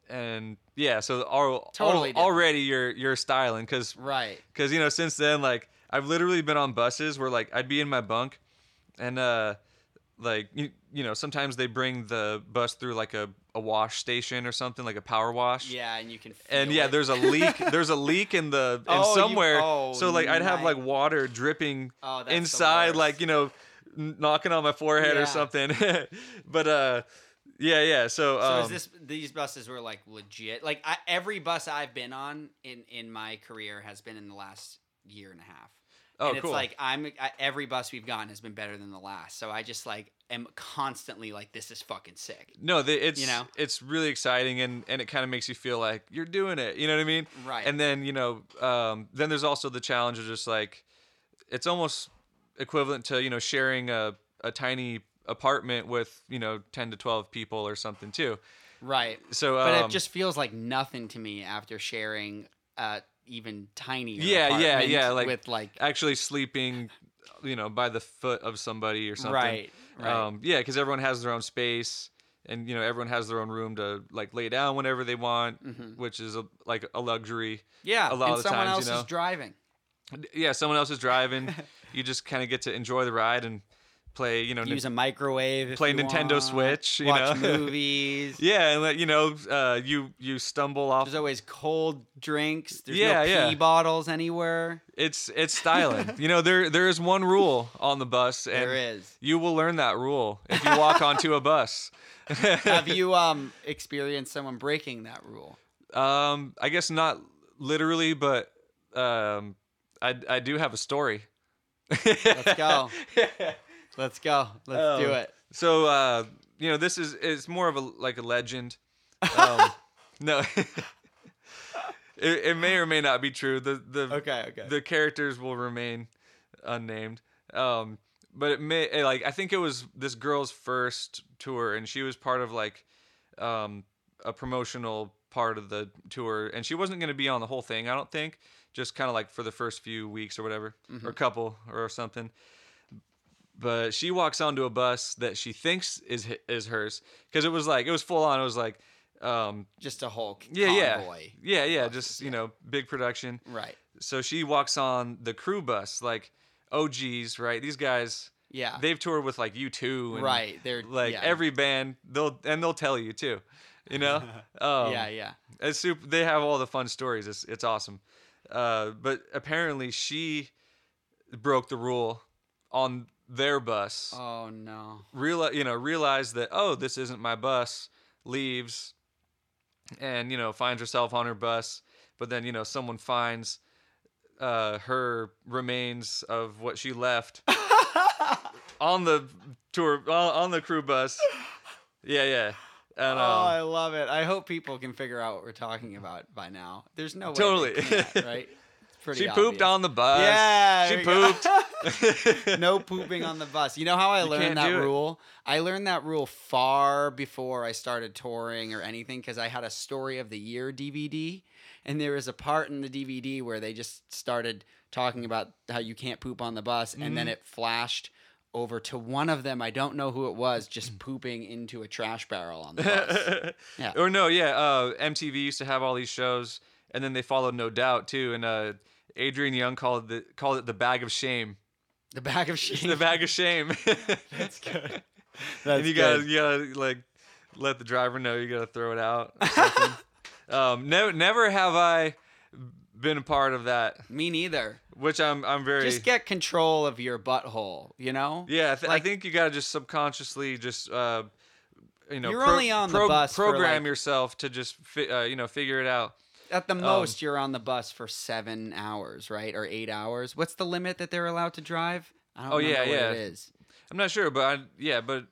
and yeah, so all, Totally al- different. already you're you're styling because Right. because you know since then like I've literally been on buses where like I'd be in my bunk, and uh, like you, you know sometimes they bring the bus through like a, a wash station or something like a power wash Yeah, and you can. And yeah, it. there's a leak. There's a leak in the in Oh, you- somewhere. oh, so like I'd have like water dripping Oh, inside, like you know, knocking on my forehead Yeah. or something. but uh, yeah, yeah. So, So um, is this these buses were like legit? Like I, every bus I've been on in in my career has been in the last year and a half. Oh, and it's cool. like I'm I, every bus we've gotten has been better than the last. So I just like am constantly like this is fucking sick. no, the, it's you know? it's really exciting and and it kind of makes you feel like you're doing it. You know what I mean? Right. And then you know, um, then there's also the challenge of just like, it's almost equivalent to you know sharing a a tiny apartment with you know 10 to 12 people or something too. Right. So, But um, it just feels like nothing to me after sharing uh even tinier Yeah, yeah, yeah, like- with like actually sleeping, you know, by the foot of somebody or something. right, right. Um, yeah, because everyone has their own space, and you know, everyone has their own room to like lay down whenever they want, Mhm. which is a, like a luxury. yeah, a lot and of the someone times, else you know. is driving. Yeah, someone else is driving. you just kind of get to enjoy the ride and play. You know, Use a microwave. Play Nintendo want, Switch, you watch know? movies. yeah, and let- you know, uh, you you stumble off. There's always cold drinks. There's Yeah, no yeah. bottles anywhere. It's it's styling. you know, there there is one rule on the bus, and There is. you will learn that rule if you walk onto a bus. Have you um experienced someone breaking that rule? Um, I guess not literally, but um, I I do have a story. Let's go. Let's go. Let's do Um, it. So uh, you know, this is it's more of a like a legend. Um, no, it, it may or may not be true. The the Okay, okay. the characters will remain unnamed. Um, but it may eh, like I think it was this girl's first tour, and she was part of like um, a promotional part of the tour, and she wasn't going to be on the whole thing. I don't think, just kind of like for the first few weeks or whatever, or a couple or something. But she walks onto a bus that she thinks is is hers because it was like it was full on. It was like um, Just a whole c- yeah, yeah, yeah, yeah, just you know, big production Right. so she walks on the crew bus like OGs, right? These guys, Yeah. they've toured with like U2 right. They're like yeah. every band. They'll and they'll tell you too, you know. Um, yeah, yeah. it's super. They have all the fun stories. It's it's awesome. Uh, but apparently she broke the rule on their bus. Oh no. Realize you know, realized that oh, this isn't my bus. Leaves, and you know, finds herself on her bus. But then you know, someone finds uh, her remains of what she left on the tour on, the crew bus. Yeah, yeah. And, oh, um, I love it. I hope people can figure out what we're talking about by now. There's no way Totally. right? Pretty she pooped obvious. on the bus. Yeah, she there we go. pooped. no pooping on the bus. You know how I You learned that do it. rule? I learned that rule far before I started touring or anything because I had a story of the year DVD, and there was a part in the DVD where they just started talking about how you can't poop on the bus, and Mm-hmm. then it flashed over to one of them. I don't know who it was, just pooping into a trash barrel on the bus. Yeah. Or no, yeah. Uh, MTV used to have all these shows, and then they followed No Doubt too. And uh, Adrian Young called it called it the bag of shame. the bag of shame. the bag of shame. That's good. and you gotta you gotta like let the driver know you gotta throw it out. um, never never have I been a part of that, Me neither. which I'm I'm very Just get control of your butthole, you know? yeah. I, th- like- I think you gotta just subconsciously just uh, you know You're only on the bus program like- yourself to just fi- uh, you know figure it out. At the Um, most, you're on the bus for seven hours, right, or eight hours. What's the limit that they're allowed to drive? I don't Oh, yeah, yeah. it is. I'm not sure, but I, yeah, but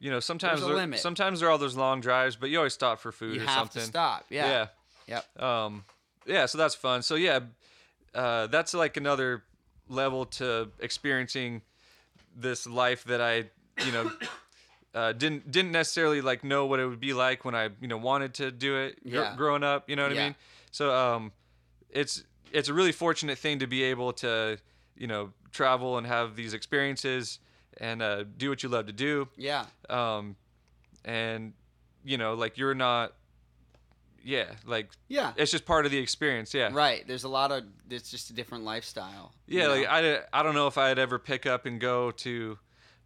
you know, sometimes a there- limit. sometimes there are all those long drives, but you always stop for food You or have something. to stop. Yeah. Yeah. Yep. Um, yeah, so that's fun. So yeah, uh, that's like another level to experiencing this life that I, you know, uh, didn't didn't necessarily like know what it would be like when I, you know, wanted to do it gr- growing up. You know what Yeah. I mean? So um, it's it's a really fortunate thing to be able to, you know, travel and have these experiences and uh, do what you love to do Yeah. um, and you know, like you're not, yeah, like Yeah. it's just part of the experience. Yeah, Right. There's a lot of. It's just a different lifestyle. yeah. know? Like I, I don't know if I'd ever pick up and go to,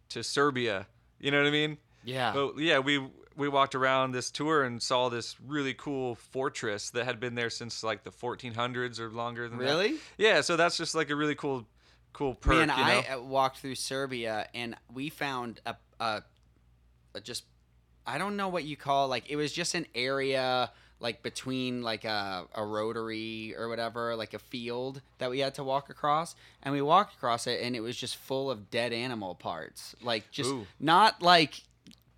to Serbia. You know what I mean? yeah. But yeah, we we walked around this tour and saw this really cool fortress that had been there since like the 1400s or longer than that. Really? Yeah. So that's just like a really cool, cool perk. Man, you know? I uh, walked through Serbia and we found a, a, a just I don't know what you call like it was just an area like between like a, a rotary or whatever like a field that we had to walk across and we walked across it and it was just full of dead animal parts like just Ooh. not like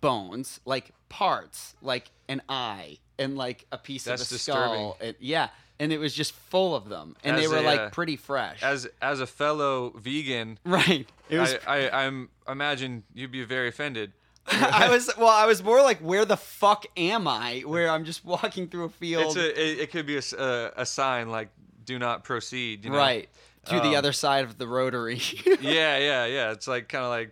bones like parts like an eye and like a piece That's of a disturbing. skull and, yeah and it was just full of them and they were a, like uh, pretty fresh as as a fellow vegan, right was I, I I'm imagine you'd be very offended. I was well. I was more like, where the fuck am I? Where I'm just walking through a field, It's a it, it could be a sign like do not proceed. You know? right to the Um, other side of the rotary. Yeah, yeah, yeah. It's like kind of like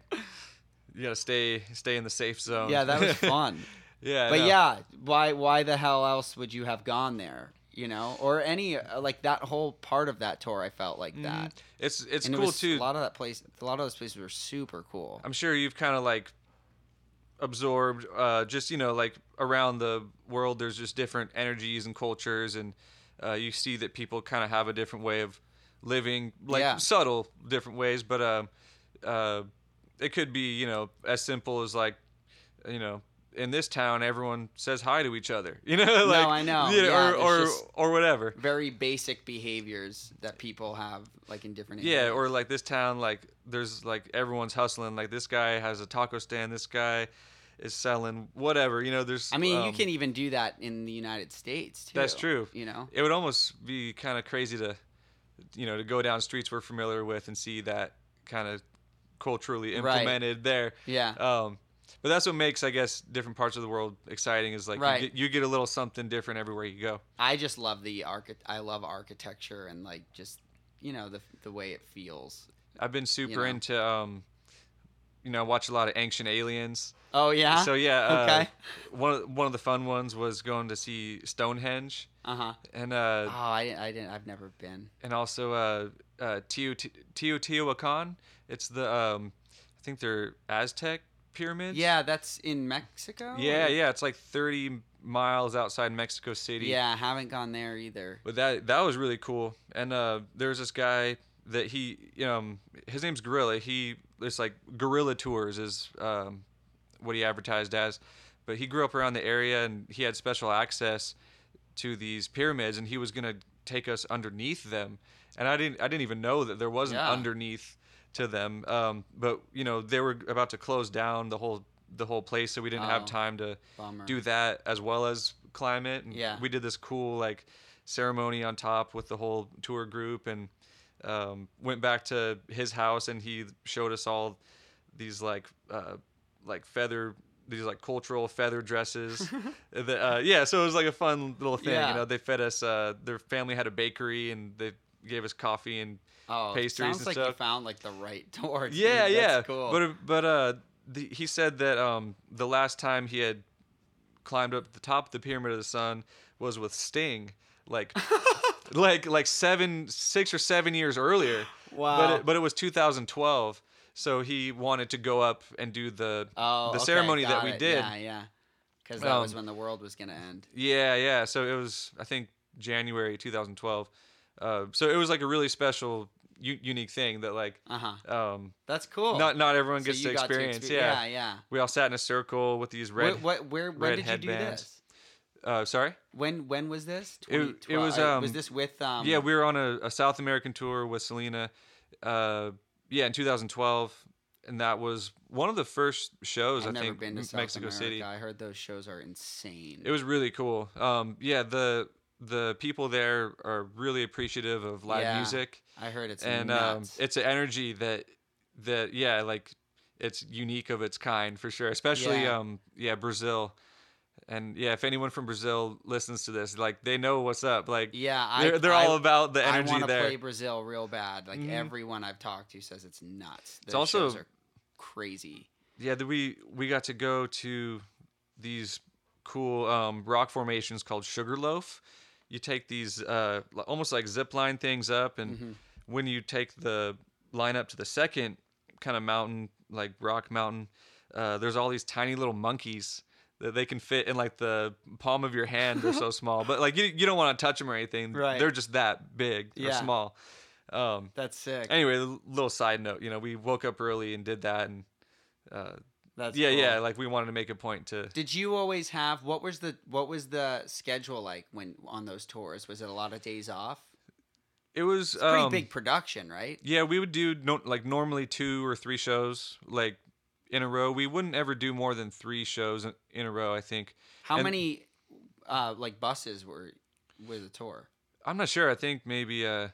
you gotta stay stay in the safe zone. yeah, that was fun. yeah, but yeah, why why the hell else would you have gone there? You know, or any uh, like that whole part of that tour, I felt like that. it's it's and cool it was, too. A lot of that place, a lot of those places were super cool. I'm sure you've kind of like absorbed uh, just you know like around the world. There's just different energies and cultures, and uh, you see that people kind of have a different way of living, like Yeah. subtle different ways. But uh, uh, it could be you know as simple as like you know. In this town, everyone says hi to each other. You know, like no, I know. you Yeah, or or, or whatever. Very basic behaviors that people have, like in different. Yeah, or like this town, like there's like everyone's hustling. Like this guy has a taco stand. This guy is selling whatever. You know, there's. I mean, you um, can even do that in the United States too. That's true. You know. It would almost be kind of crazy to, you know, to go down streets we're familiar with and see that kind of culturally Right. implemented there. Yeah. Um, but that's what makes, I guess, different parts of the world exciting. Is like Right. you, get, you get a little something different everywhere you go. I just love the archi- I love architecture and like just you know the the way it feels. I've been super know. into, um, you know, I watch a lot of Ancient Aliens. Oh yeah. So yeah, uh, Okay. one of, one of the fun ones was going to see Stonehenge, Uh huh. and uh, Oh, I, I didn't. I've never been. and also uh, uh, Teotihuacan. It's the um, I think they're Aztec pyramids. Yeah, that's in Mexico. Yeah, or- yeah. It's like 30 miles outside Mexico City. Yeah, I haven't gone there either. But that that was really cool. And uh, there's this guy that he you know, his name's Gorilla. He it's like Gorilla Tours is um what he advertised as. But he grew up around the area and he had special access to these pyramids and he was gonna take us underneath them. And I didn't I didn't even know that there was an Yeah. underneath to them. Um, but you know they were about to close down the whole the whole place, so we didn't Oh. have time to Bummer. do that as well as climb it. And Yeah. we did this cool like ceremony on top with the whole tour group and um, went back to his house and he showed us all these like uh, like feather these like cultural feather dresses that, uh, yeah so it was like a fun little thing Yeah. you know they fed us uh, their family had a bakery and they gave us coffee and oh, pastries sounds and like you found like the right door. dude. yeah, That's yeah. Cool. But but uh, the, he said that um, the last time he had climbed up the top of the pyramid of the sun was with Sting, like like like seven, six or seven years earlier. But Wow. it, but it was 2012, so he wanted to go up and do the oh, the okay, ceremony that we it. did. Yeah, yeah. Because that was Um, when the world was gonna end. Yeah, yeah. So it was, I think, January 2012. Uh, so it was like a really special, u- unique thing that like, Uh huh. um, That's cool. not not everyone So gets you to experience. yeah. yeah, yeah. We all sat in a circle with these red. What, what, where, when red did you do headbands. this? Uh, sorry. When when was this? It- it was, uh, was um, this with um yeah, we were on a, a South American tour with Selena. Uh, yeah, in 2012, and that was one of the first shows I've I never think been to South Mexico America. City. I heard those shows are insane. It was really cool. Um, yeah, the the people there are really appreciative of live Yeah, music, I heard it's and um, it's an energy that that yeah, like it's unique of its kind for sure. Especially Yeah. um, yeah, Brazil. And yeah, if anyone from Brazil listens to this, like they know what's up. Like yeah, I, they're, they're I, all about the I energy want to there. play Brazil real bad. Like Mhm. everyone I've talked to says it's nuts. It's also- crazy. Yeah, the, we we got to go to these cool um, rock formations called Sugarloaf. You take these uh, almost like zip line things up, and Mm-hmm. when you take the line up to the second kind of mountain, like rock mountain, uh, there's all these tiny little monkeys that they can fit in like the palm of your hand. They're so small, but like you you don't want to touch them or anything. Right. They're just that big or Yeah. small. Um, That's sick. anyway, a little side note. You know, we woke up early and did that, and uh, That's yeah, cool. yeah. Like we wanted to make a point to. Did you always have what was the what was the schedule like when on those tours? Was it a lot of days off? It was It's a pretty um, big production, right? Yeah, we would do no, like normally two or three shows like in a row. We wouldn't ever do more than three shows in- in a row. I think. How And- many uh, like buses were with the tour? I'm not sure. I think maybe uh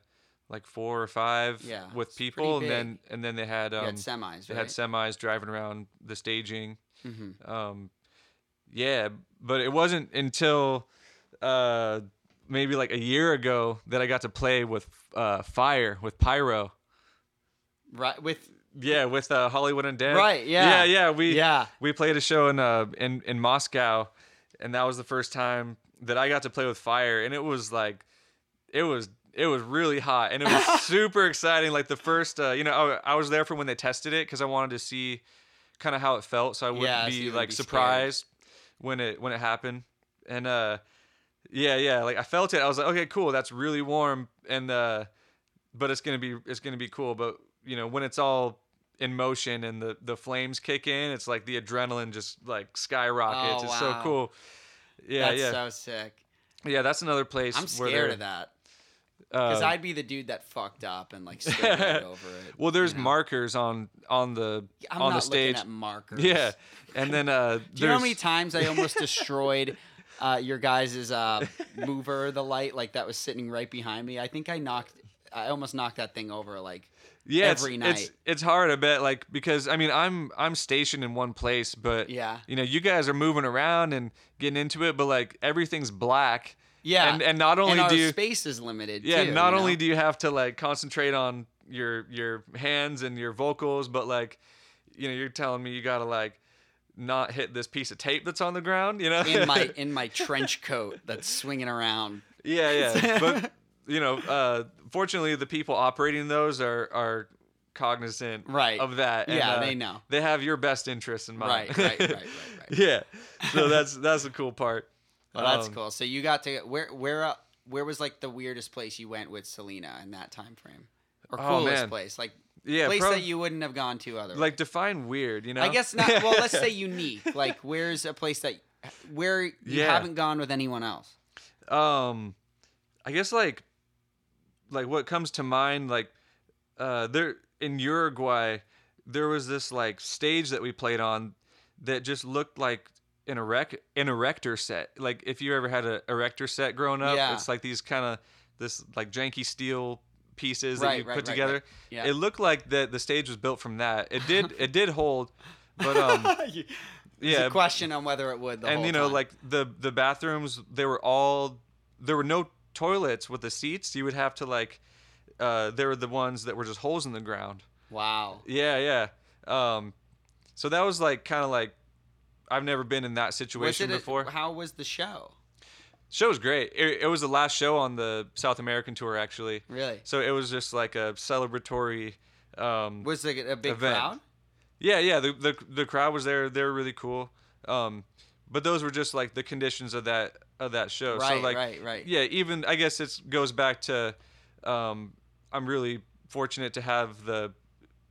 like four or five Yeah, with people, and then and then they had um had semis, they right? had semis driving around the staging. Mhm. Um, yeah, but it wasn't until uh maybe like a year ago that I got to play with uh fire with pyro. Right with Yeah, with uh, Hollywood Undead. Right, yeah. Yeah, yeah. We Yeah. we played a show in uh in in Moscow, and that was the first time that I got to play with fire, and it was like, it was it was really hot, and it was super exciting. Like the first, uh, you know, I, I was there for when they tested it because I wanted to see kind of how it felt, so I wouldn't Yeah, be wouldn't like be scared. surprised when it when it happened, and uh, yeah, yeah. Like I felt it. I was like, okay, cool. That's really warm, and uh, but it's gonna be it's gonna be cool. But you know, when it's all in motion and the the flames kick in, it's like the adrenaline just like skyrockets. Oh, it's so cool. Yeah, that's yeah, so sick. yeah. That's another place. I'm scared of that because uh, I'd be the dude that fucked up and like stood over it. well, there's you know? markers on on the I'm on not the stage. looking at markers. Yeah, and then uh, Do you know how many times I almost destroyed uh, your guys' uh, mover, the light, like that was sitting right behind me? I think I knocked, I almost knocked that thing over. Like, yeah, every it's, night. It's it's hard, I bet, like because I mean I'm I'm stationed in one place, but Yeah. you know you guys are moving around and getting into it, but like everything's black. Yeah. and and not only and our do you space is limited. yeah too, not only know? do you have to like concentrate on your your hands and your vocals, but like you know you're telling me you gotta like not hit this piece of tape that's on the ground, you know? in my in my trench coat that's swinging around. Yeah, yeah. But you know, uh, fortunately, the people operating those are are cognizant Right. of that. and, Yeah, uh, they know. They have your best interests in mind. Right, right, right, right, right. yeah. So that's that's the cool part. Well, that's Um, cool. So you got to where where uh, where was like the weirdest place you went with Selena in that time frame, or Oh, coolest man. place, like Yeah, place prob- that you wouldn't have gone to otherwise. Like define weird, you know? I guess not. Well, let's say unique. Like, where's a place that where you Yeah. haven't gone with anyone else? um i guess like like what comes to mind like uh there in uruguay there was this like stage that we played on that just looked like an erect an erector set like if you ever had an erector set growing up Yeah. it's like these kind of this like janky steel pieces that you right, put right, together right. Yeah. it looked like that the stage was built from that it did it did hold but um yeah a question on whether it would. The and you know time. like the the bathrooms they were all there were no toilets with the seats you would have to like uh they were the ones that were just holes in the ground wow. yeah yeah um so that was like kind of like i've never been in that situation it a- before how was the show? show was great it, it was the last show on the south american tour actually Really? so it was just like a celebratory um Was it a big Event. crowd? Yeah, yeah. The, the the crowd was there. They were really cool. Um, but those were just like the conditions of that of that show. so Right, like, right, right. Yeah, even I guess it goes back to, um, I'm really fortunate to have the,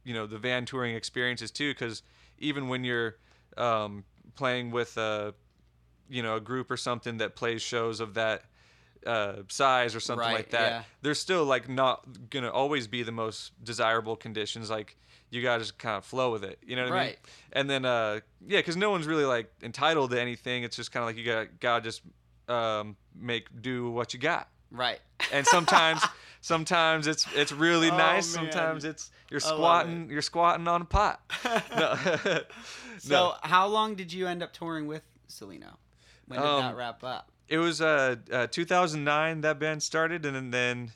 you know, the van touring experiences too, because even when you're um, playing with a you know a group or something that plays shows of that uh, size or something Right, like that, yeah. they're still like not gonna always be the most desirable conditions. Like you gotta just kind of flow with it. You know what I mean? Right. And then uh, yeah, because no one's really like entitled to anything. It's just kind of like you got gotta just um, make do what you got. Right. And sometimes sometimes it's it's really Oh, nice. man. Sometimes it's you're I love squatting you're squatting on a pot. no. So, how long did you end up touring with Selena? When did Um, that wrap up? It was uh, uh 2009 that band started and then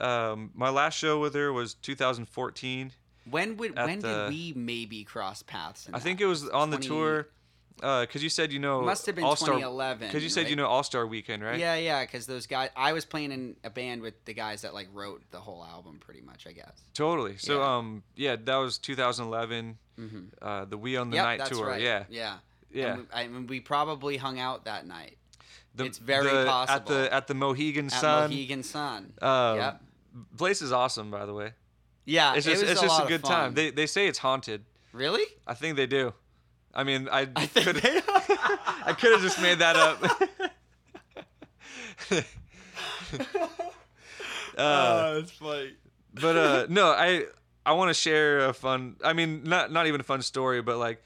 um, my last show with her was 2014. When would when the- did we maybe cross paths? In I think it was on the 20 tour because you said you know Must have been All-Star 2011, Because you said you know Allstar Weekend, right? Yeah, yeah, because those guys. I was playing in a band with the guys that like wrote the whole album, pretty much. I guess. Totally. So Yeah. um yeah, that was 2011. Mm-hmm. Uh, the We on the yep, Night tour. right. Yeah. yeah, Yeah. And we, I mean, we probably hung out that night The- It's very the- At the at the Mohegan at Sun. Mohegan Sun. Um, Yep. Place is awesome, by the way. Yeah, It's it just was it's a just a good time. They they say it's haunted. really? I think they do. I mean, I, I could I could have just made that up. uh, that's funny. but uh, no, I I want to share a fun. I mean, not not even a fun story, but like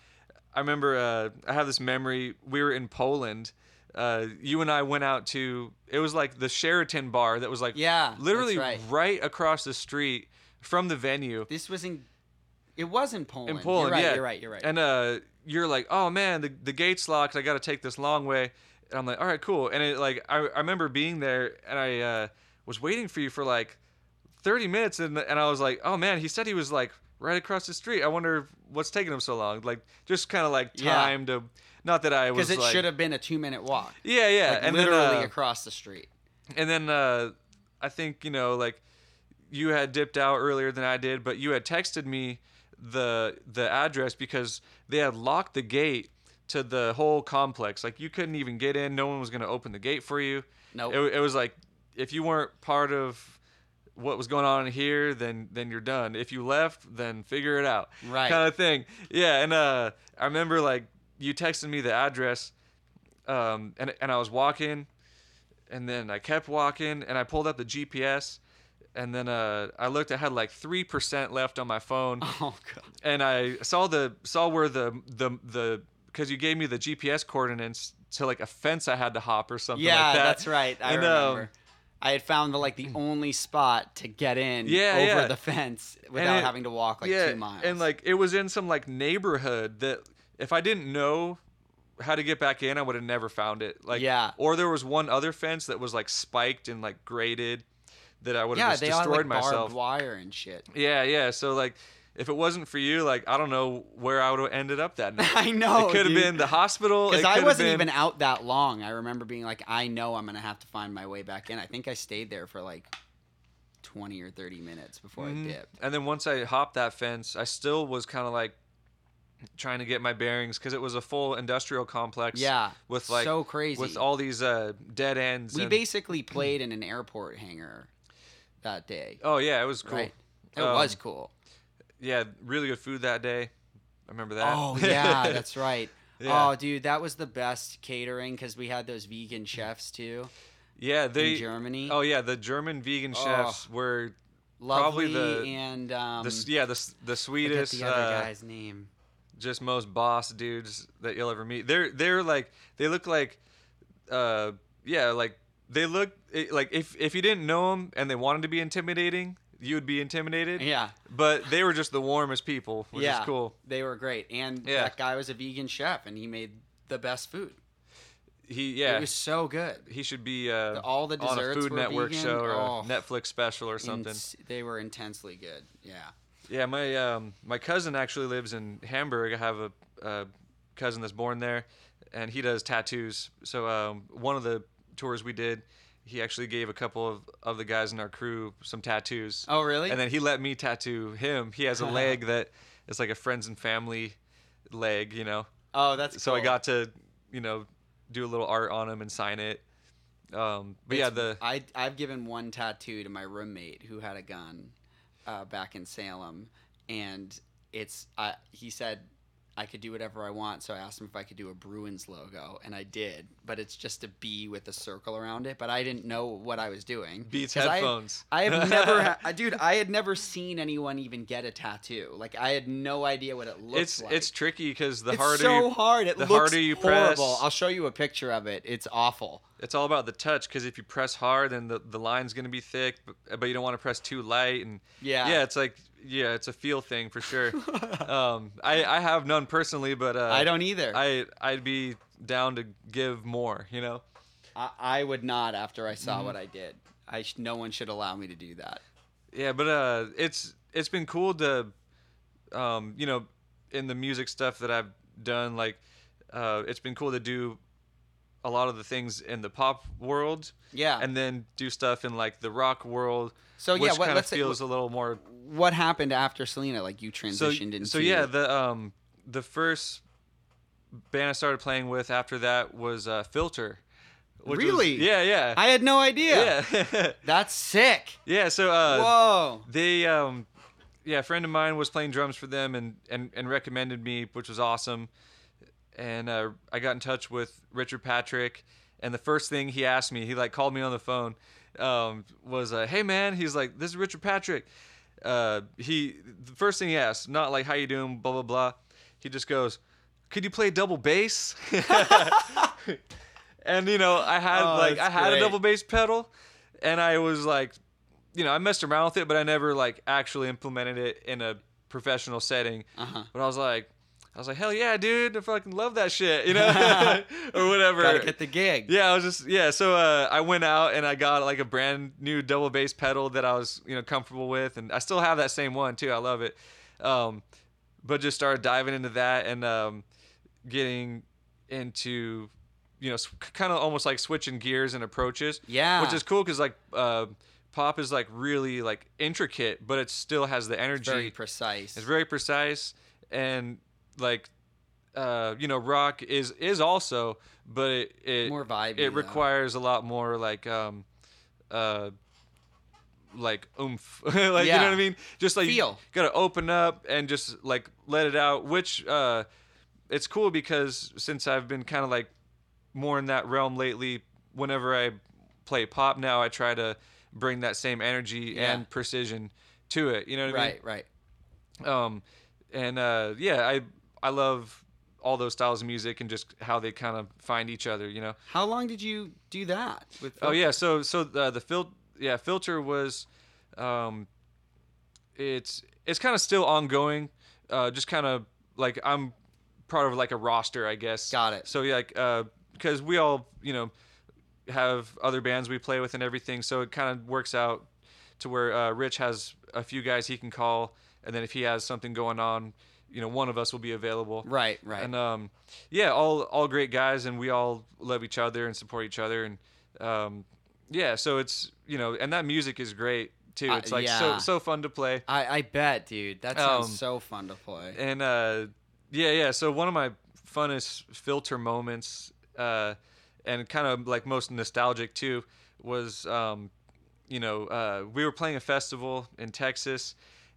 I remember uh, I have this memory. We were in Poland. Uh, you and I went out to. It was like the Sheraton bar that was like Yeah, literally right. across the street from the venue. This was in. It was in Poland. in Poland. You're right, yeah, You're right. You're right. And uh, you're like, oh man, the the gate's locked. I got to take this long way. And I'm like, all right, cool. And it like I, I remember being there, and I uh, was waiting for you for like 30 minutes, and and I was like, oh man, he said he was like right across the street. I wonder what's taking him so long. Like just kind of like Yeah. time to. Not that I was because it like, should have been a two minute walk. Yeah, yeah, Like and literally then, uh, across the street. and then uh, I think you know like you had dipped out earlier than I did, but you had texted me the the address because they had locked the gate to the whole complex. Like you couldn't even get in. No one was going to open the gate for you. Nope. It, it was like if you weren't part of what was going on here, then then you're done. If you left, then figure it out. Right. Kind of thing. Yeah. And uh, I remember like you texted me the address, um, and and I was walking, and then I kept walking, and I pulled up the GPS. And then uh, I looked. I had like three percent left on my phone, Oh god. and I saw the saw where the the the because you gave me the GPS coordinates to like a fence I had to hop or something Yeah, like that. that's right. I And, um, remember. I had found the like the only spot to get in Yeah, over yeah. the fence without it- having to walk like yeah, two miles. and like it was in some like neighborhood that if I didn't know how to get back in, I would have never found it. Like Yeah. or there was one other fence that was like spiked and like graded that I would have yeah, just they all destroyed like myself. barbed wire and shit. Yeah, yeah. So like, if it wasn't for you, like I don't know where I would have ended up that night. I know, It could have been the hospital. Because I wasn't been- even out that long. I remember being like, I know I'm gonna have to find my way back in. I think I stayed there for like twenty or thirty minutes before Mhm. I dipped. And then once I hopped that fence, I still was kind of like trying to get my bearings because it was a full industrial complex. Yeah, with like so crazy. with all these uh, dead ends. we and- basically played in an airport hangar that day. Oh yeah, it was cool. Right. It Um, was cool. Yeah, really good food that day. I remember that. Oh yeah, that's right. Yeah. Oh dude, that was the best catering because we had those vegan chefs too yeah. They. in Germany. Oh yeah, the German vegan Oh. chefs were Lovely probably the- and um, the yeah the the sweetest. the other uh, guy's name. just most boss dudes that you'll ever meet. They're they're like they look like, uh yeah like they look like if if you didn't know them and they wanted to be intimidating, you would be intimidated. Yeah, But they were just the warmest people, which yeah, is cool. They were great, and Yeah. that guy was a vegan chef, and he made the best food. He yeah It was so good. he should be uh, The- all the on a Food Network vegan. show or Oh. a Netflix special or something. Ins- they were intensely good. Yeah. Yeah, my um, my cousin actually lives in Hamburg. I have a, a cousin that's born there, and he does tattoos. So um, one of the tours we did, he actually gave a couple of, of the guys in our crew some tattoos. Oh really? And then he let me tattoo him. He has a leg that is like a friends and family leg, you know. oh, that's So I got to, you know, do a little art on him and sign it. Um, but yeah, the I I've given one tattoo to my roommate who had a gun uh, back in Salem, and it's uh, he said I could do whatever I want. So I asked him if I could do a Bruins logo, and I did. But it's just a B with a circle around it. But I didn't know what I was doing. Beats 'Cause I- headphones. I, have never, ha- dude. I had never seen anyone even get a tattoo. Like I had no idea what it looks it's like. it's tricky because the it's harder so you, hard. It the looks harder you horrible. press- I'll show you a picture of it. It's awful. it's all about the touch because if you press hard then the, the line's going to be thick but, but you don't want to press too light and Yeah. yeah it's like yeah it's a feel thing for sure um i i have none personally but uh I don't either. i i'd be down to give more you know I, I would not after I Mm-hmm. saw what I did. I sh- no one should allow me to do that. yeah but uh it's it's been cool to um you know in the music stuff that i've done like uh it's been cool to do a lot of the things in the pop world Yeah. and then do stuff in like the rock world So, yeah, which what- kind of let's say- feels a little more what happened after Selena? Like you so, transitioned into. so yeah the um the first band i started playing with after that was uh filter which was- Really? yeah yeah I had no idea. yeah That's sick. yeah so uh Whoa. they um yeah a friend of mine was playing drums for them and and, and recommended me which was awesome and uh, i got in touch with richard patrick and the first thing he asked me he like called me on the phone um, was uh, hey man he's like this is richard patrick uh, he the first thing he asked not like how you doing blah blah blah he just goes could you play double bass and you know i had Oh, like i had great. a double bass pedal and i was like you know, I messed around with it, but I never like actually implemented it in a professional setting. Uh-huh. But I was like, I was like, hell yeah, dude, I fucking love that shit, you know, or whatever. Gotta get the gig. yeah, I was just yeah. So uh, I went out and I got like a brand new double bass pedal that I was you know comfortable with, and I still have that same one too. I love it. Um, but just started diving into that and um, getting into you know kind of almost like switching gears and approaches Yeah. which is cool because like uh, pop is like really like intricate but it still has the energy it's very precise. it's very precise and like uh, you know rock is is also but it, it More vibey, it though. requires a lot more like um uh like oomph like you know what i mean just like Feel. you gotta open up and just like let it out which uh it's cool because since i've been kind of like more in that realm lately whenever i play pop now i try to bring that same energy Yeah. and precision to it you know what i mean right, right. um and uh yeah i i love all those styles of music and just how they kind of find each other you know How long did you do that? With oh yeah so so the the fil- yeah filter was um it's it's kind of still ongoing uh just kind of like i'm part of like a roster i guess Got it. so yeah like uh because we all you know have other bands we play with and everything so it kind of works out to where uh, rich has a few guys he can call and then if he has something going on you know one of us will be available Right, right. and um, yeah, all all great guys, and we all love each other and support each other, and um, yeah, so it's you know, and that music is great too. Uh, It's like yeah. so so fun to play, I, I bet, dude. That sounds Um, so fun to play. and uh, yeah, yeah. So one of my funnest filter moments, uh, and kind of like most nostalgic too, was um, you know, uh, we were playing a festival in Texas,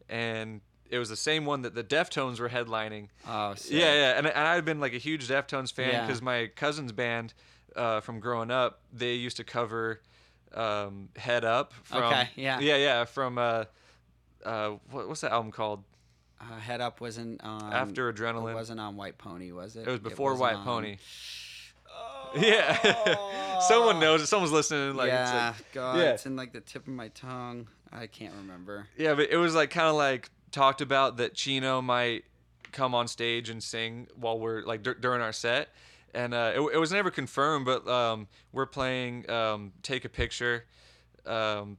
and it was the same one that the Deftones were headlining. Oh, sick. Yeah, yeah, and, and I've been like a huge Deftones fan Yeah. because my cousin's band uh, from growing up, they used to cover um, "Head Up." From, Okay, yeah. yeah, yeah, from uh, uh, what, what's that album called? Uh, Head Up wasn't on. After Adrenaline. It wasn't on White Pony, was it? It was before wasn't White on- Pony. Yeah, someone knows. Someone's listening. Like, it's yeah, like- God, yeah. it's in like the tip of my tongue. I can't remember. Yeah, but it was like kind of like talked about that Chino might come on stage and sing while we're like dur- during our set, and uh, it, it was never confirmed. But um, we're playing um, "Take a Picture," um,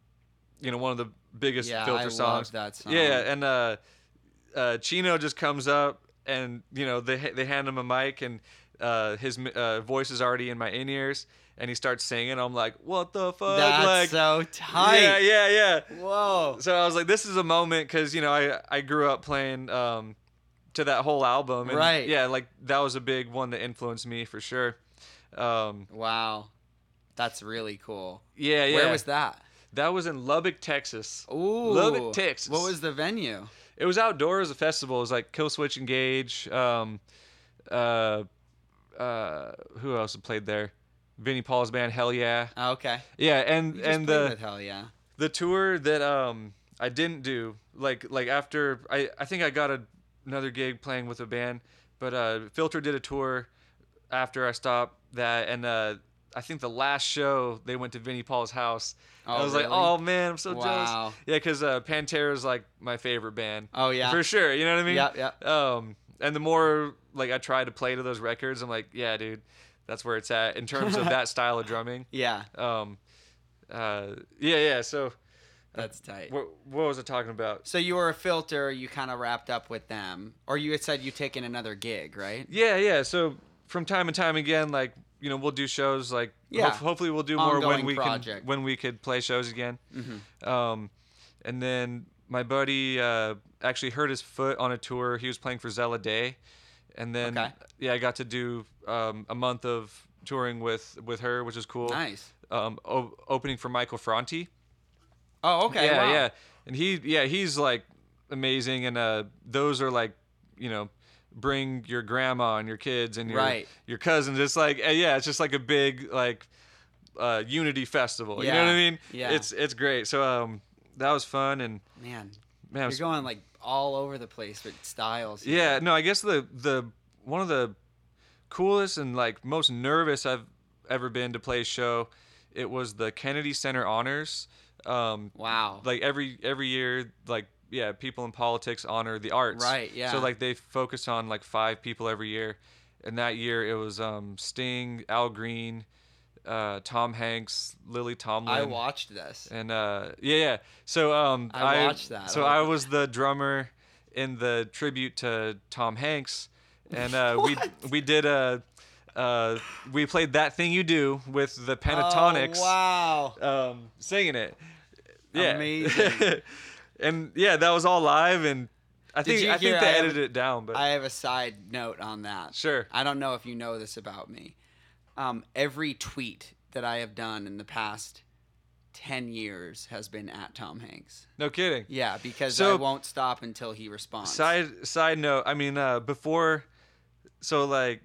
you know, one of the biggest Yeah, filter I songs. love that song. Yeah, and uh, uh, Chino just comes up, and you know they they hand him a mic, and uh, his uh, voice is already in my in ears, and he starts singing. I'm like, what the fuck? That's like, so tight. yeah, yeah, yeah Whoa. so I was like, this is a moment because you know I I grew up playing um to that whole album and Right. yeah like that was a big one that influenced me for sure. Um Wow. That's really cool. yeah yeah Where was that? that was in Lubbock Texas. Ooh. Lubbock, Texas. What was the venue? it was outdoors. A festival it was like Killswitch Engage. Um, uh, uh, who else played there? Vinnie Paul's band, Hellyeah. Okay. Yeah, and and the hell yeah. the tour that um I didn't do like like after I I think I got a, another gig playing with a band, but uh Filter did a tour after I stopped that and uh I think the last show they went to Vinnie Paul's house. Oh, I was like, oh man, I'm so Wow. jealous. Yeah, because uh, Pantera is like my favorite band. Oh yeah. for sure. You know what I mean? Yeah, yeah. Um, and the more like I try to play to those records, I'm like, yeah, dude, that's where it's at in terms of that style of drumming. Yeah. Um, uh, yeah, yeah. So That's tight. what, what was I talking about? So you were a filter. You kind of wrapped up with them, or you had said you taken another gig, right? Yeah, yeah. So from time and time again, like you know, we'll do shows. Like Yeah. hope- hopefully we'll do more when we project. can when we could play shows again. Mm-hmm. Um, and then my buddy uh, actually hurt his foot on a tour. He was playing for Zella Day, and then Okay. yeah, I got to do um, a month of touring with with her, which is cool. Nice. Um, o- opening for Michael Franti. Oh, okay. yeah, wow. yeah, and he yeah he's like amazing, and uh, those are like you know bring your grandma and your kids and your Right. your cousins. It's like uh, yeah, it's just like a big like uh, unity festival. Yeah. You know what I mean? yeah. It's it's great. So um, that was fun and Man, man, you're was- going like all over the place with styles. yeah. No, I guess the the one of the coolest and like most nervous I've ever been to play a show. It was the Kennedy Center Honors. Um, Wow. like every every year like yeah people in politics honor the arts Right, yeah. so like they focus on like five people every year and that year it was um sting al green uh tom hanks lily tomlin I watched this. and uh yeah yeah so um I watched that. so I i was the drummer in the tribute to tom hanks and uh we we did a uh we played that thing you do with the Pentatonix Oh, wow. um, singing it. Yeah. Amazing. and yeah, that was all live, and I think I think they I have- edited it down, but I have a side note on that. sure. I don't know if you know this about me. Um, every tweet that I have done in the past 10 years has been at Tom Hanks. No kidding. Yeah, because So- I won't stop until he responds. Side side note, I mean, uh, before, so like,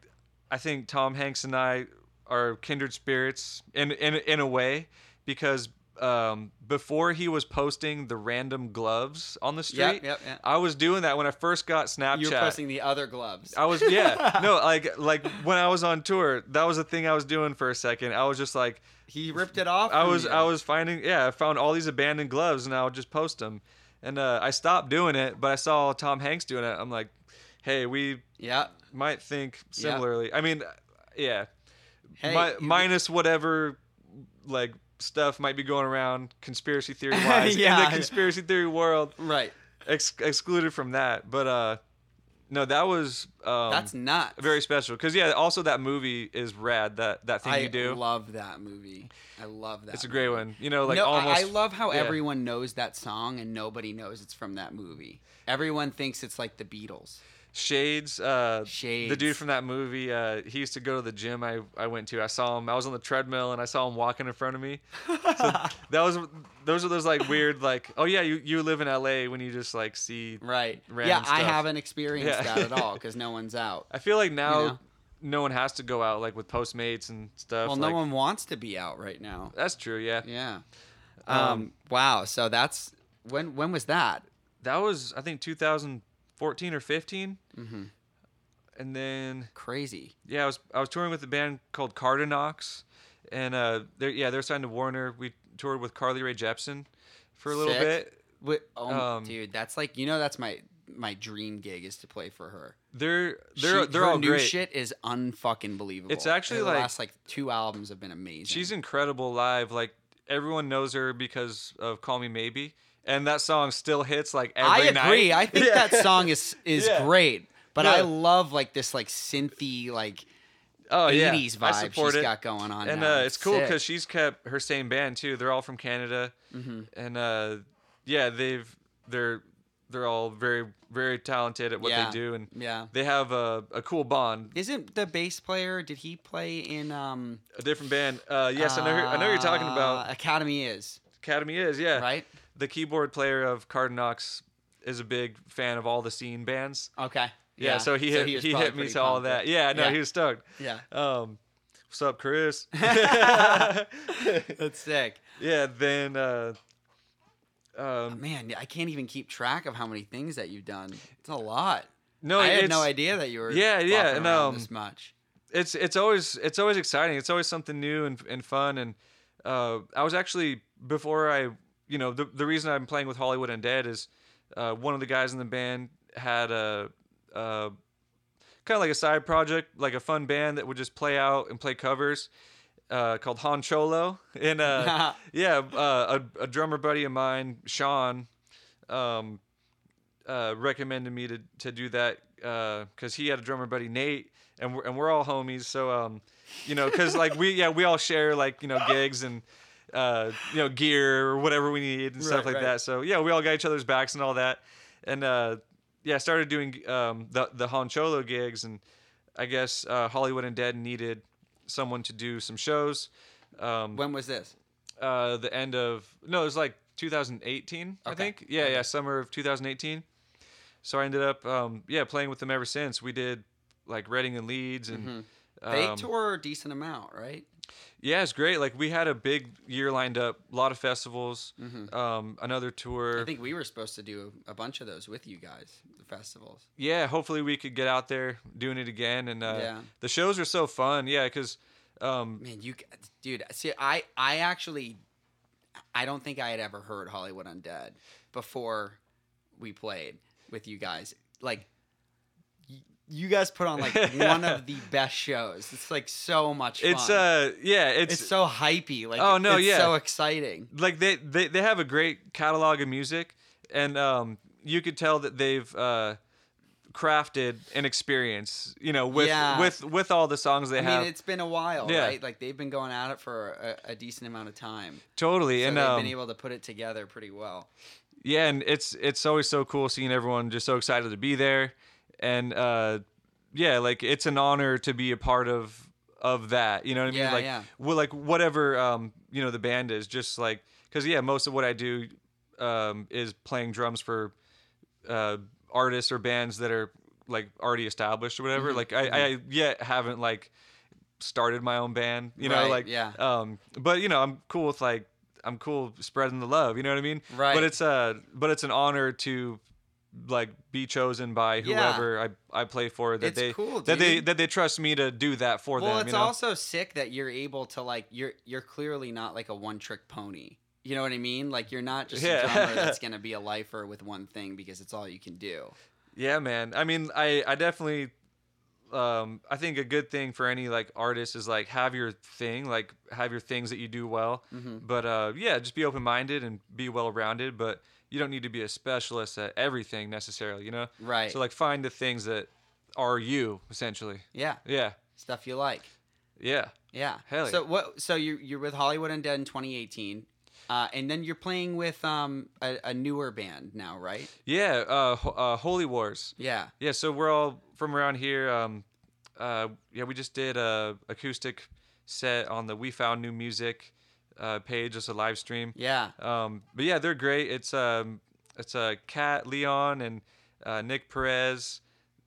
I think Tom Hanks and I are kindred spirits in in in a way because um, before he was posting the random gloves on the street, Yep, yep, yep. I was doing that when I first got Snapchat. You were posting the other gloves. I was yeah no like like when I was on tour that was the thing I was doing for a second I was just like he ripped it off. I was you. I was finding yeah I found all these abandoned gloves and I would just post them and uh, I stopped doing it but I saw Tom Hanks doing it I'm like hey we Yeah. might think Yeah. similarly I mean yeah Hey, you- minus whatever like stuff might be going around conspiracy theory wise yeah. in Yeah. the conspiracy theory world Right. ex- excluded from that but uh no that was um, That's not very special because yeah also that movie is rad that that thing I you do I love that movie. I love that. it's a great movie. one you know like no, I- almost I love how yeah. everyone knows that song and nobody knows it's from that movie. Everyone thinks it's like the Beatles. Shades uh the dude from that movie uh he used to go to the gym i i went to i saw him i was on the treadmill and i saw him walking in front of me so that was those are those like weird like oh yeah you you live in la when you just like see Right. Random yeah, I haven't experienced Yeah. that at all because no one's out. i feel like now know? no one has to go out like with postmates and stuff Well, like, no one wants to be out right now. that's true yeah Yeah. Um, Um. Wow. So that's when. When was that? that was i think 2014 or 15 Mm-hmm. and then Crazy. yeah, I was I was touring with a band called Cardiknox, and uh, they're yeah they're signed to Warner. We toured with Carly Rae Jepsen for a little Sick. bit. Wait, oh, Um, dude, that's like you know that's my my dream gig is to play for her. They're they're She- they're her all new great. shit is unfucking believable. It's actually the like- last like two albums have been amazing. She's incredible live. Like everyone knows her because of Call Me Maybe, and that song still hits like I every agree. night. I think Yeah. that song is is Yeah. great, but Yeah. I love like this like synthy like oh yeah, 80s I vibe support she's it. got going on. and uh, it's cool because she's kept her same band too. They're all from Canada, Mhm. and uh, yeah, they've they're they're all very very talented at what Yeah. they do, and yeah. they have a, a cool bond. Isn't the bass player? Did he play in? um A different band. Uh, yes, I know. I know you're talking uh, about. Academy is Academy is yeah. right. The keyboard player of Cardiknox is a big fan of all the scene bands. Okay. Yeah, so he hit he probably hit me to all that. Yeah, no, Yeah. he was stoked. Yeah. Um, what's up, Chris? That's sick. yeah, then uh, um, Oh, Man, I can't even keep track of how many things that you've done. It's a lot. no, I had no idea that you were Yeah, yeah, and, um, this much. it's it's always it's always exciting. It's always something new and and fun. And uh, I was actually before I you know the the reason I'm playing with Hollywood Undead is uh, one of the guys in the band had a. Uh, kind of like a side project, like a fun band that would just play out and play covers, uh, called Han Cholo. And uh, yeah, uh, a, a drummer buddy of mine, Sean, um, uh, recommended me to, to do that because he had a drummer buddy Nate, and we're and we're all homies. So um, you know, because like we yeah we all share like you know gigs and uh, you know gear or whatever we need and stuff Right, like right. that. So yeah, we all got each other's backs and all that, and uh, yeah, I started doing um, the the Han Cholo gigs, and I guess uh, Hollywood Undead needed someone to do some shows. Um, When was this? uh, the end of no, it was like 2018, I think. Yeah, yeah, summer of 2018. So I ended up, um, yeah, playing with them ever since. We did like Reading and Leeds, and Mm-hmm. They um, tour a decent amount, right? Yeah, it's great. Like we had a big year lined up, a lot of festivals, um, another tour. Mm-hmm. I think we were supposed to do a bunch of those with you guys, the festivals. yeah, hopefully we could get out there doing it again. And uh, Yeah. the shows are so fun. Yeah, because um, Man, you, dude. See, I, I actually, I don't think I had ever heard Hollywood Undead before we played with you guys. Like, you guys put on like one of the best shows. It's like so much fun. it's uh, yeah, it's, it's so hypey. Like, Oh, no, it's yeah. so exciting. like they, they they have a great catalog of music and um you could tell that they've uh crafted an experience you know with Yeah. with with all the songs they have. I have mean, it's been a while, Yeah. right? Like they've been going at it for a, a decent amount of time. totally So and they've um, been able to put it together pretty well. yeah and it's it's always so cool seeing everyone just so excited to be there and uh yeah like it's an honor to be a part of of that you know what i mean Yeah, like yeah. well, like whatever um you know the band is just like because yeah most of what i do um is playing drums for uh artists or bands that are like already established or whatever Mm-hmm, like I, I yet haven't like started my own band you know Right, like yeah. um but you know i'm cool with like i'm cool spreading the love you know what i mean Right. but it's uh but it's an honor to like be chosen by Yeah. whoever I, I play for that It's they cool, that they that they trust me to do that for Well, them it's you know also sick that you're able to like you're you're clearly not like a one trick pony. You know what I mean? Like you're not just Yeah. a drummer that's gonna be a lifer with one thing because it's all you can do. Yeah, man. I mean, I I definitely um I think a good thing for any like artist is like have your thing, like have your things that you do well. Mm-hmm. But uh yeah, just be open-minded and be well-rounded, but you don't need to be a specialist at everything necessarily, you know? Right. So like find the things that are you essentially. Yeah, Yeah. stuff you like. Yeah. Yeah. Hell yeah. So what? So you're you're with Hollywood Undead in 2018, uh, and then you're playing with um a, a newer band now, right? Yeah, uh, Ho- uh Holy Wars. Yeah. Yeah, so we're all from around here. Um, uh, yeah, we just did a acoustic set on the We Found New Music uh, page, just a live stream. Yeah. Um, but yeah, they're great. It's um, it's a uh, Kat Leon and uh, Nick Perez.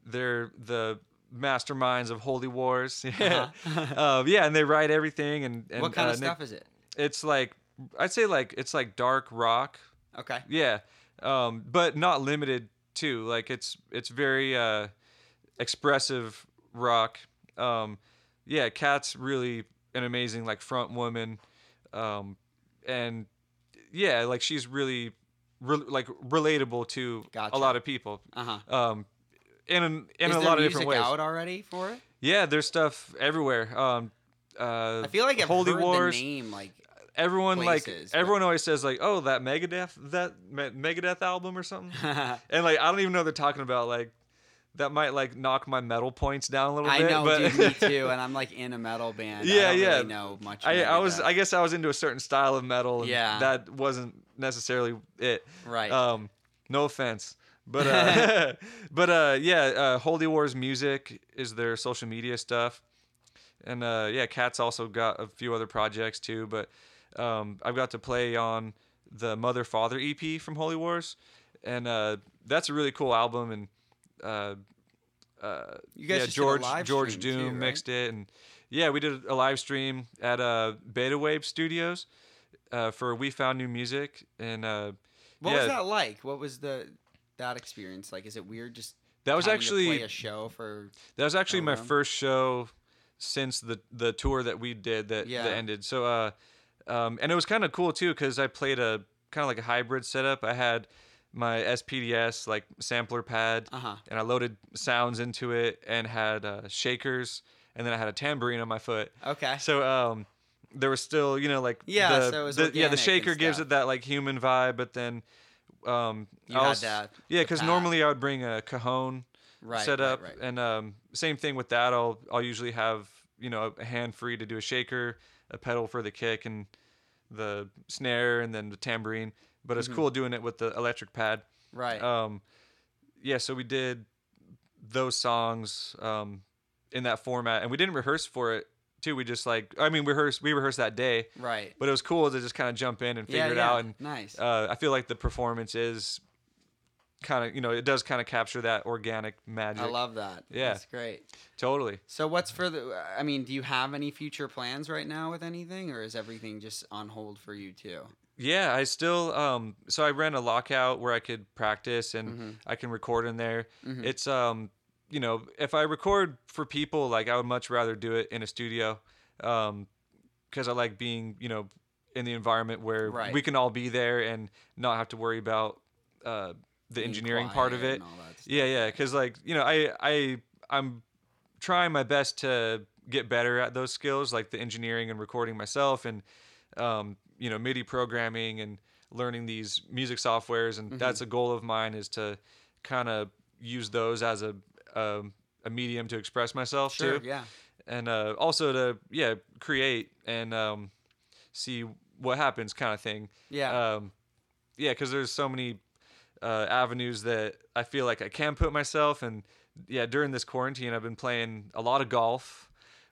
They're the masterminds of Holy Wars. Yeah, um, yeah, and they write everything. And, and Uh-huh. what kind uh, of Nick- stuff is it? It's like I'd say like it's like dark rock. Okay. Yeah, um, but not limited to like it's it's very uh, expressive rock. Um, yeah, Kat's really an amazing like front woman, um, and yeah, like she's really re- like relatable to Gotcha. a lot of people. Uh huh. Um, in an, in is a lot of different ways. out already for it? Yeah, there's stuff everywhere. Um, uh, I feel like I've Holy heard Wars the name like everyone places, like but- everyone always says like oh that megadeth that megadeth album or something and like i don't even know what they're talking about like that might like knock my metal points down a little I bit I know, but dude, me too. And I'm like in a metal band. I Yeah, don't yeah. Really know much. I, I was Megadeth. i guess i was into a certain style of metal and Yeah. that wasn't necessarily it right. um no offense but uh but uh yeah uh holy wars music is their social media stuff and uh yeah Kat's also got a few other projects too but um i've got to play on the mother father ep from holy wars and uh that's a really cool album, and uh, uh, You guys yeah, just did a George George Doom too, mixed it, and yeah, we did a live stream at uh, Beta Wave Studios uh, for We Found New Music, and uh, What yeah, was that like? What was the that experience like? Is it weird just That was actually play a show for That was actually my first show since the the tour that we did that, Yeah. that ended. So uh, um, and it was kind of cool too because I played a kind of like a hybrid setup. I had my SPDS like sampler pad, Uh-huh. and I loaded sounds into it and had uh, shakers, and then I had a tambourine on my foot. Okay. So um, there was still you know like Yeah, the, so it was the, yeah the shaker gives it that like human vibe, but then um, You I had that- yeah because normally I would bring a cajon Right, set right, up right. and um, same thing with that I'll I'll usually have you know a hand free to do a shaker a pedal for the kick and the snare and then the tambourine but it's cool doing it with the electric pad Mm-hmm. Right. um, yeah so we did those songs um, in that format and we didn't rehearse for it too we just like I mean we rehearsed we rehearsed that day right. but it was cool to just kind of jump in and figure yeah, it yeah. out and nice. uh, I feel like the performance is kind of you know it does kind of capture that organic magic. I love that. Yeah. That's great. totally. So what's for the I mean, do you have any future plans right now with anything or is everything just on hold for you too? Yeah, I still um so I ran a lockout where I could practice and Mm-hmm. I can record in there. It's um you know, if I record for people like I would much rather do it in a studio um cuz I like being, you know, in the environment where Right. we can all be there and not have to worry about uh the engineering part of it. and all that stuff. Yeah, yeah, because like you know, I I I'm trying my best to get better at those skills, like the engineering and recording myself, and um, you know, MIDI programming and learning these music softwares, Mm-hmm. and that's a goal of mine is to kind of use those as a um, a medium to express myself Sure, too, yeah. and uh, also to yeah create and um, see what happens, kind of thing. Yeah. Um, yeah, because there's so many uh, avenues that I feel like I can put myself. And yeah, during this quarantine, I've been playing a lot of golf,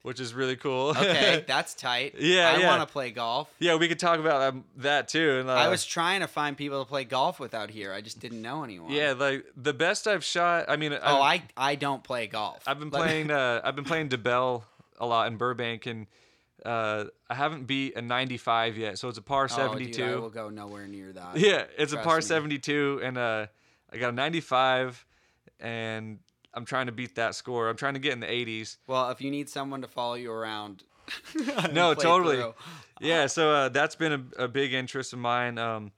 which is really cool. Okay, that's tight. Yeah, I yeah. want to play golf. yeah, we could talk about um, that too. And uh, I was trying to find people to play golf with out here. I just didn't know anyone. yeah, like the best I've shot. I mean, Oh, I I don't play golf. I've been playing. Uh, I've been playing DeBell a lot in Burbank, and uh, I haven't beat a 95 yet. So it's a par Oh, 72. dude, I will go nowhere near that. Yeah, it's a par me. 72, and uh, I got a 95, and I'm trying to beat that score. I'm trying to get in the 80s. Well, if you need someone to follow you around, No, totally. through. Yeah, so uh, that's been a, a big interest of mine. Um,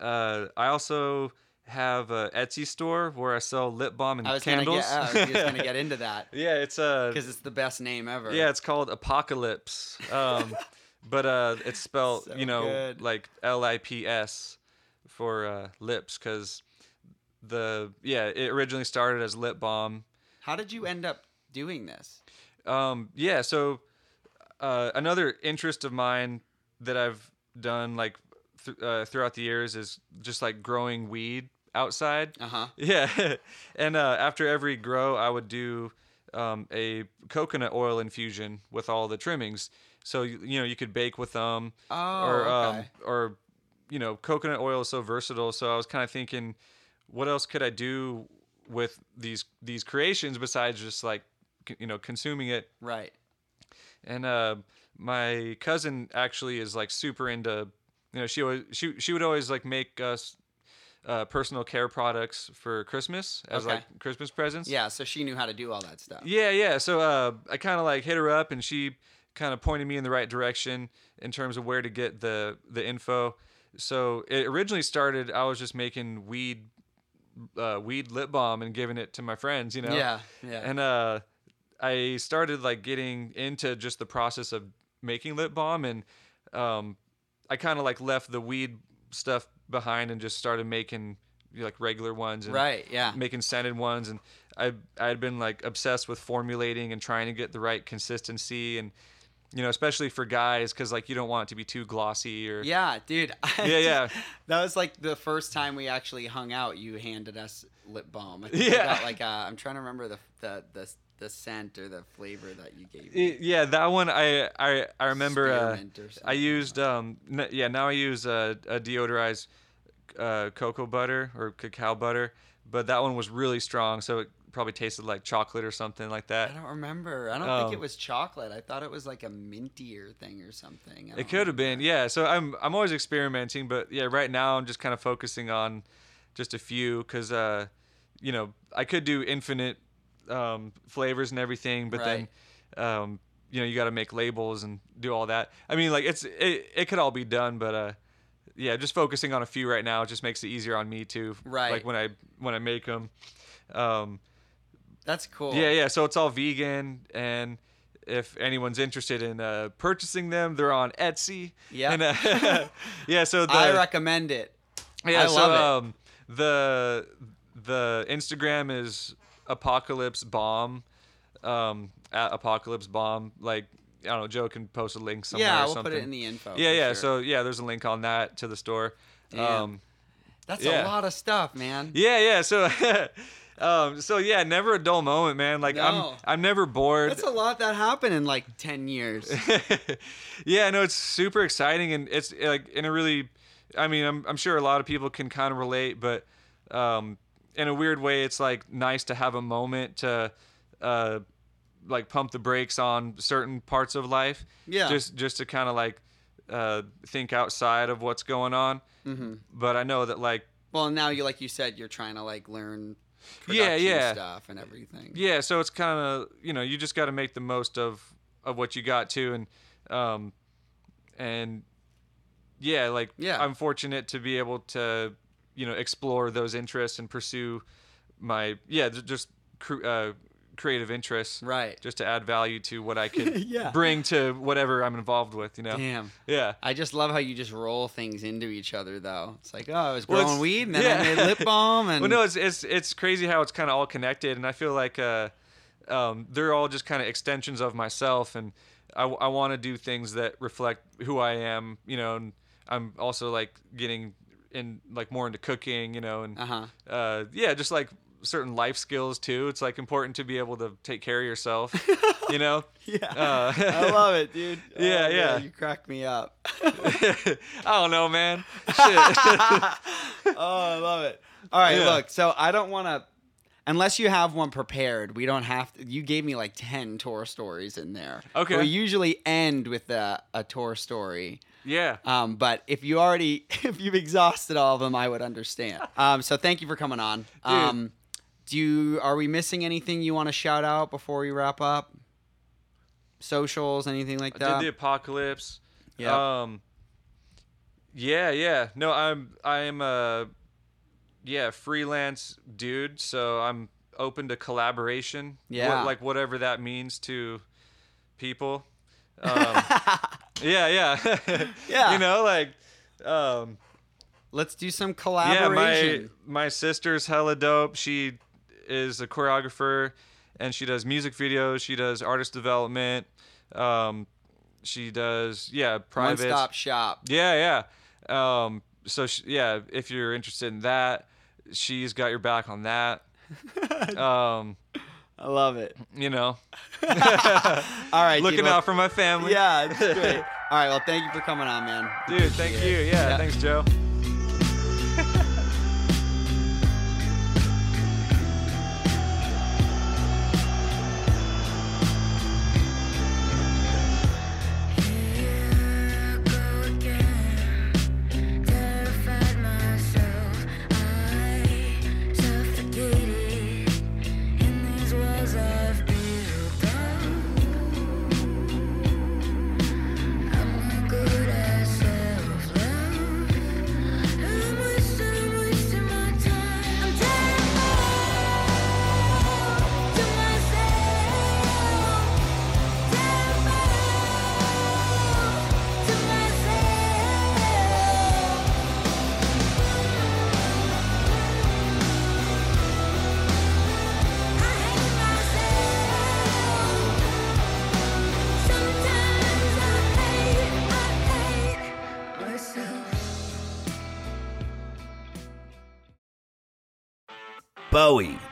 uh, I also have a Etsy store where I sell lip balm and I was candles. gonna get. I was just gonna get into that yeah, it's uh, because it's the best name ever. yeah, it's called Apocalips. Um, but uh, it's spelled So you know good. like L I P S for uh, lips because the yeah it originally started as lip balm. How did you end up doing this? Um, yeah, so uh, another interest of mine that I've done like th- uh, throughout the years is just like growing weed outside. Uh huh. Yeah, and uh, after every grow, I would do um, a coconut oil infusion with all the trimmings. So you, you know you could bake with them, Oh, or um, or you know coconut oil is so versatile. So I was kind of thinking, what else could I do with these these creations besides just like you know consuming it? Right. And uh, my cousin actually is like super into, you know, she always she she would always like make us uh, personal care products for Christmas as Okay. like Christmas presents. Yeah. So she knew how to do all that stuff. Yeah, yeah. So uh, I kind of like hit her up, and she kind of pointed me in the right direction in terms of where to get the the info. So it originally started. I was just making weed, uh, weed lip balm and giving it to my friends. You know. Yeah. Yeah. And uh, I started like getting into just the process of making lip balm, and um, I kind of like left the weed stuff behind and just started making you know, like regular ones and right. Yeah. making scented ones and I I had been like obsessed with formulating and trying to get the right consistency and you know especially for guys cuz like you don't want it to be too glossy or Yeah, dude. Yeah, yeah. That was like the first time we actually hung out. You handed us lip balm. I think I Yeah. got like uh, I'm trying to remember the the the the scent or the flavor that you gave me. Yeah that one I I I remember uh, I used um n- yeah now I use a, a deodorized uh, cocoa butter or cacao butter but that one was really strong, so it probably tasted like chocolate or something like that. I don't remember. I don't Oh. think it was chocolate. I thought it was like a mintier thing or something. It could have been, yeah. So I'm I'm always experimenting, but yeah, right now I'm just kind of focusing on just a few because uh, you know I could do infinite um, flavors and everything, but then um, you know you got to make labels and do all that. I mean, like it's it, it could all be done, but uh, yeah, just focusing on a few right now just makes it easier on me too. Right. Like when I when I make them. Um, That's cool. yeah, yeah. So it's all vegan, and if anyone's interested in uh, purchasing them, they're on Etsy. Yeah. And, uh, yeah. So the I recommend it. yeah. I so love it. um, the the Instagram is Apocalips Balm, um, at Apocalips Balm. Like I don't know, Joe can post a link somewhere. yeah, or we'll something. put it in the info. Yeah, yeah. sure. So yeah, there's a link on that to the store. Damn. Um, that's yeah. a lot of stuff, man. yeah, yeah. So, um, so yeah, never a dull moment, man. Like No. I'm, I'm never bored. That's a lot that happened in like ten years. yeah, no, it's super exciting, and it's like in a really, I mean, I'm, I'm sure a lot of people can kind of relate, but um, in a weird way, it's like nice to have a moment to, uh, like pump the brakes on certain parts of life. Yeah. Just, just to kind of like, uh, think outside of what's going on. Mm-hmm. But I know that like Well, now you like you said, you're trying to like learn Yeah, yeah. stuff and everything. yeah so it's kind of you know you just got to make the most of of what you got too and um and yeah like Yeah. i'm fortunate to be able to you know explore those interests and pursue my yeah just uh, creative interests Right. just to add value to what i could Yeah. bring to whatever i'm involved with you know Damn. yeah I just love how you just roll things into each other, though. It's like, oh, I was growing it's- weed, and then yeah. I made lip balm, and well, no, it's it's it's crazy how it's kind of all connected, and I feel like uh, um, they're all just kind of extensions of myself, and I, I want to do things that reflect who I am, you know. And I'm also like getting in like more into cooking, you know, and uh-huh. uh, yeah, just like certain life skills too. It's like important to be able to take care of yourself, you know. Yeah, Uh, I love it, dude. Yeah, Oh, yeah. You crack me up. I don't know, man. Shit. oh, I love it. All right, Yeah. look. So I don't want to, unless you have one prepared. We don't have to. You gave me like ten tour stories in there. Okay. We usually end with a, a tour story. yeah. Um, but if you already, if you've exhausted all of them, I would understand. Um, so thank you for coming on. Um, do you, are we missing anything you want to shout out before we wrap up? Socials, anything like I that? did the Apocalips. Yeah. Um. Yeah, yeah. No, I'm I'm a yeah freelance dude, so I'm open to collaboration. Yeah. like whatever that means to people. Um, yeah, yeah. Yeah. You know, like um. Let's do some collaboration. Yeah, my my sister's hella dope. She is a choreographer and she does music videos. She does artist development. Um, she does yeah One private. stop shop. Yeah, yeah. Um, so sh yeah, if you're interested in that, she's got your back on that. um, I love it. you know, All right, looking dude, well- out for my family. Yeah, it's great. All right, well, thank you for coming on, man. dude. Thank you. Yeah, Yeah. thanks, Joe.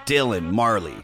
Dylan, Marley.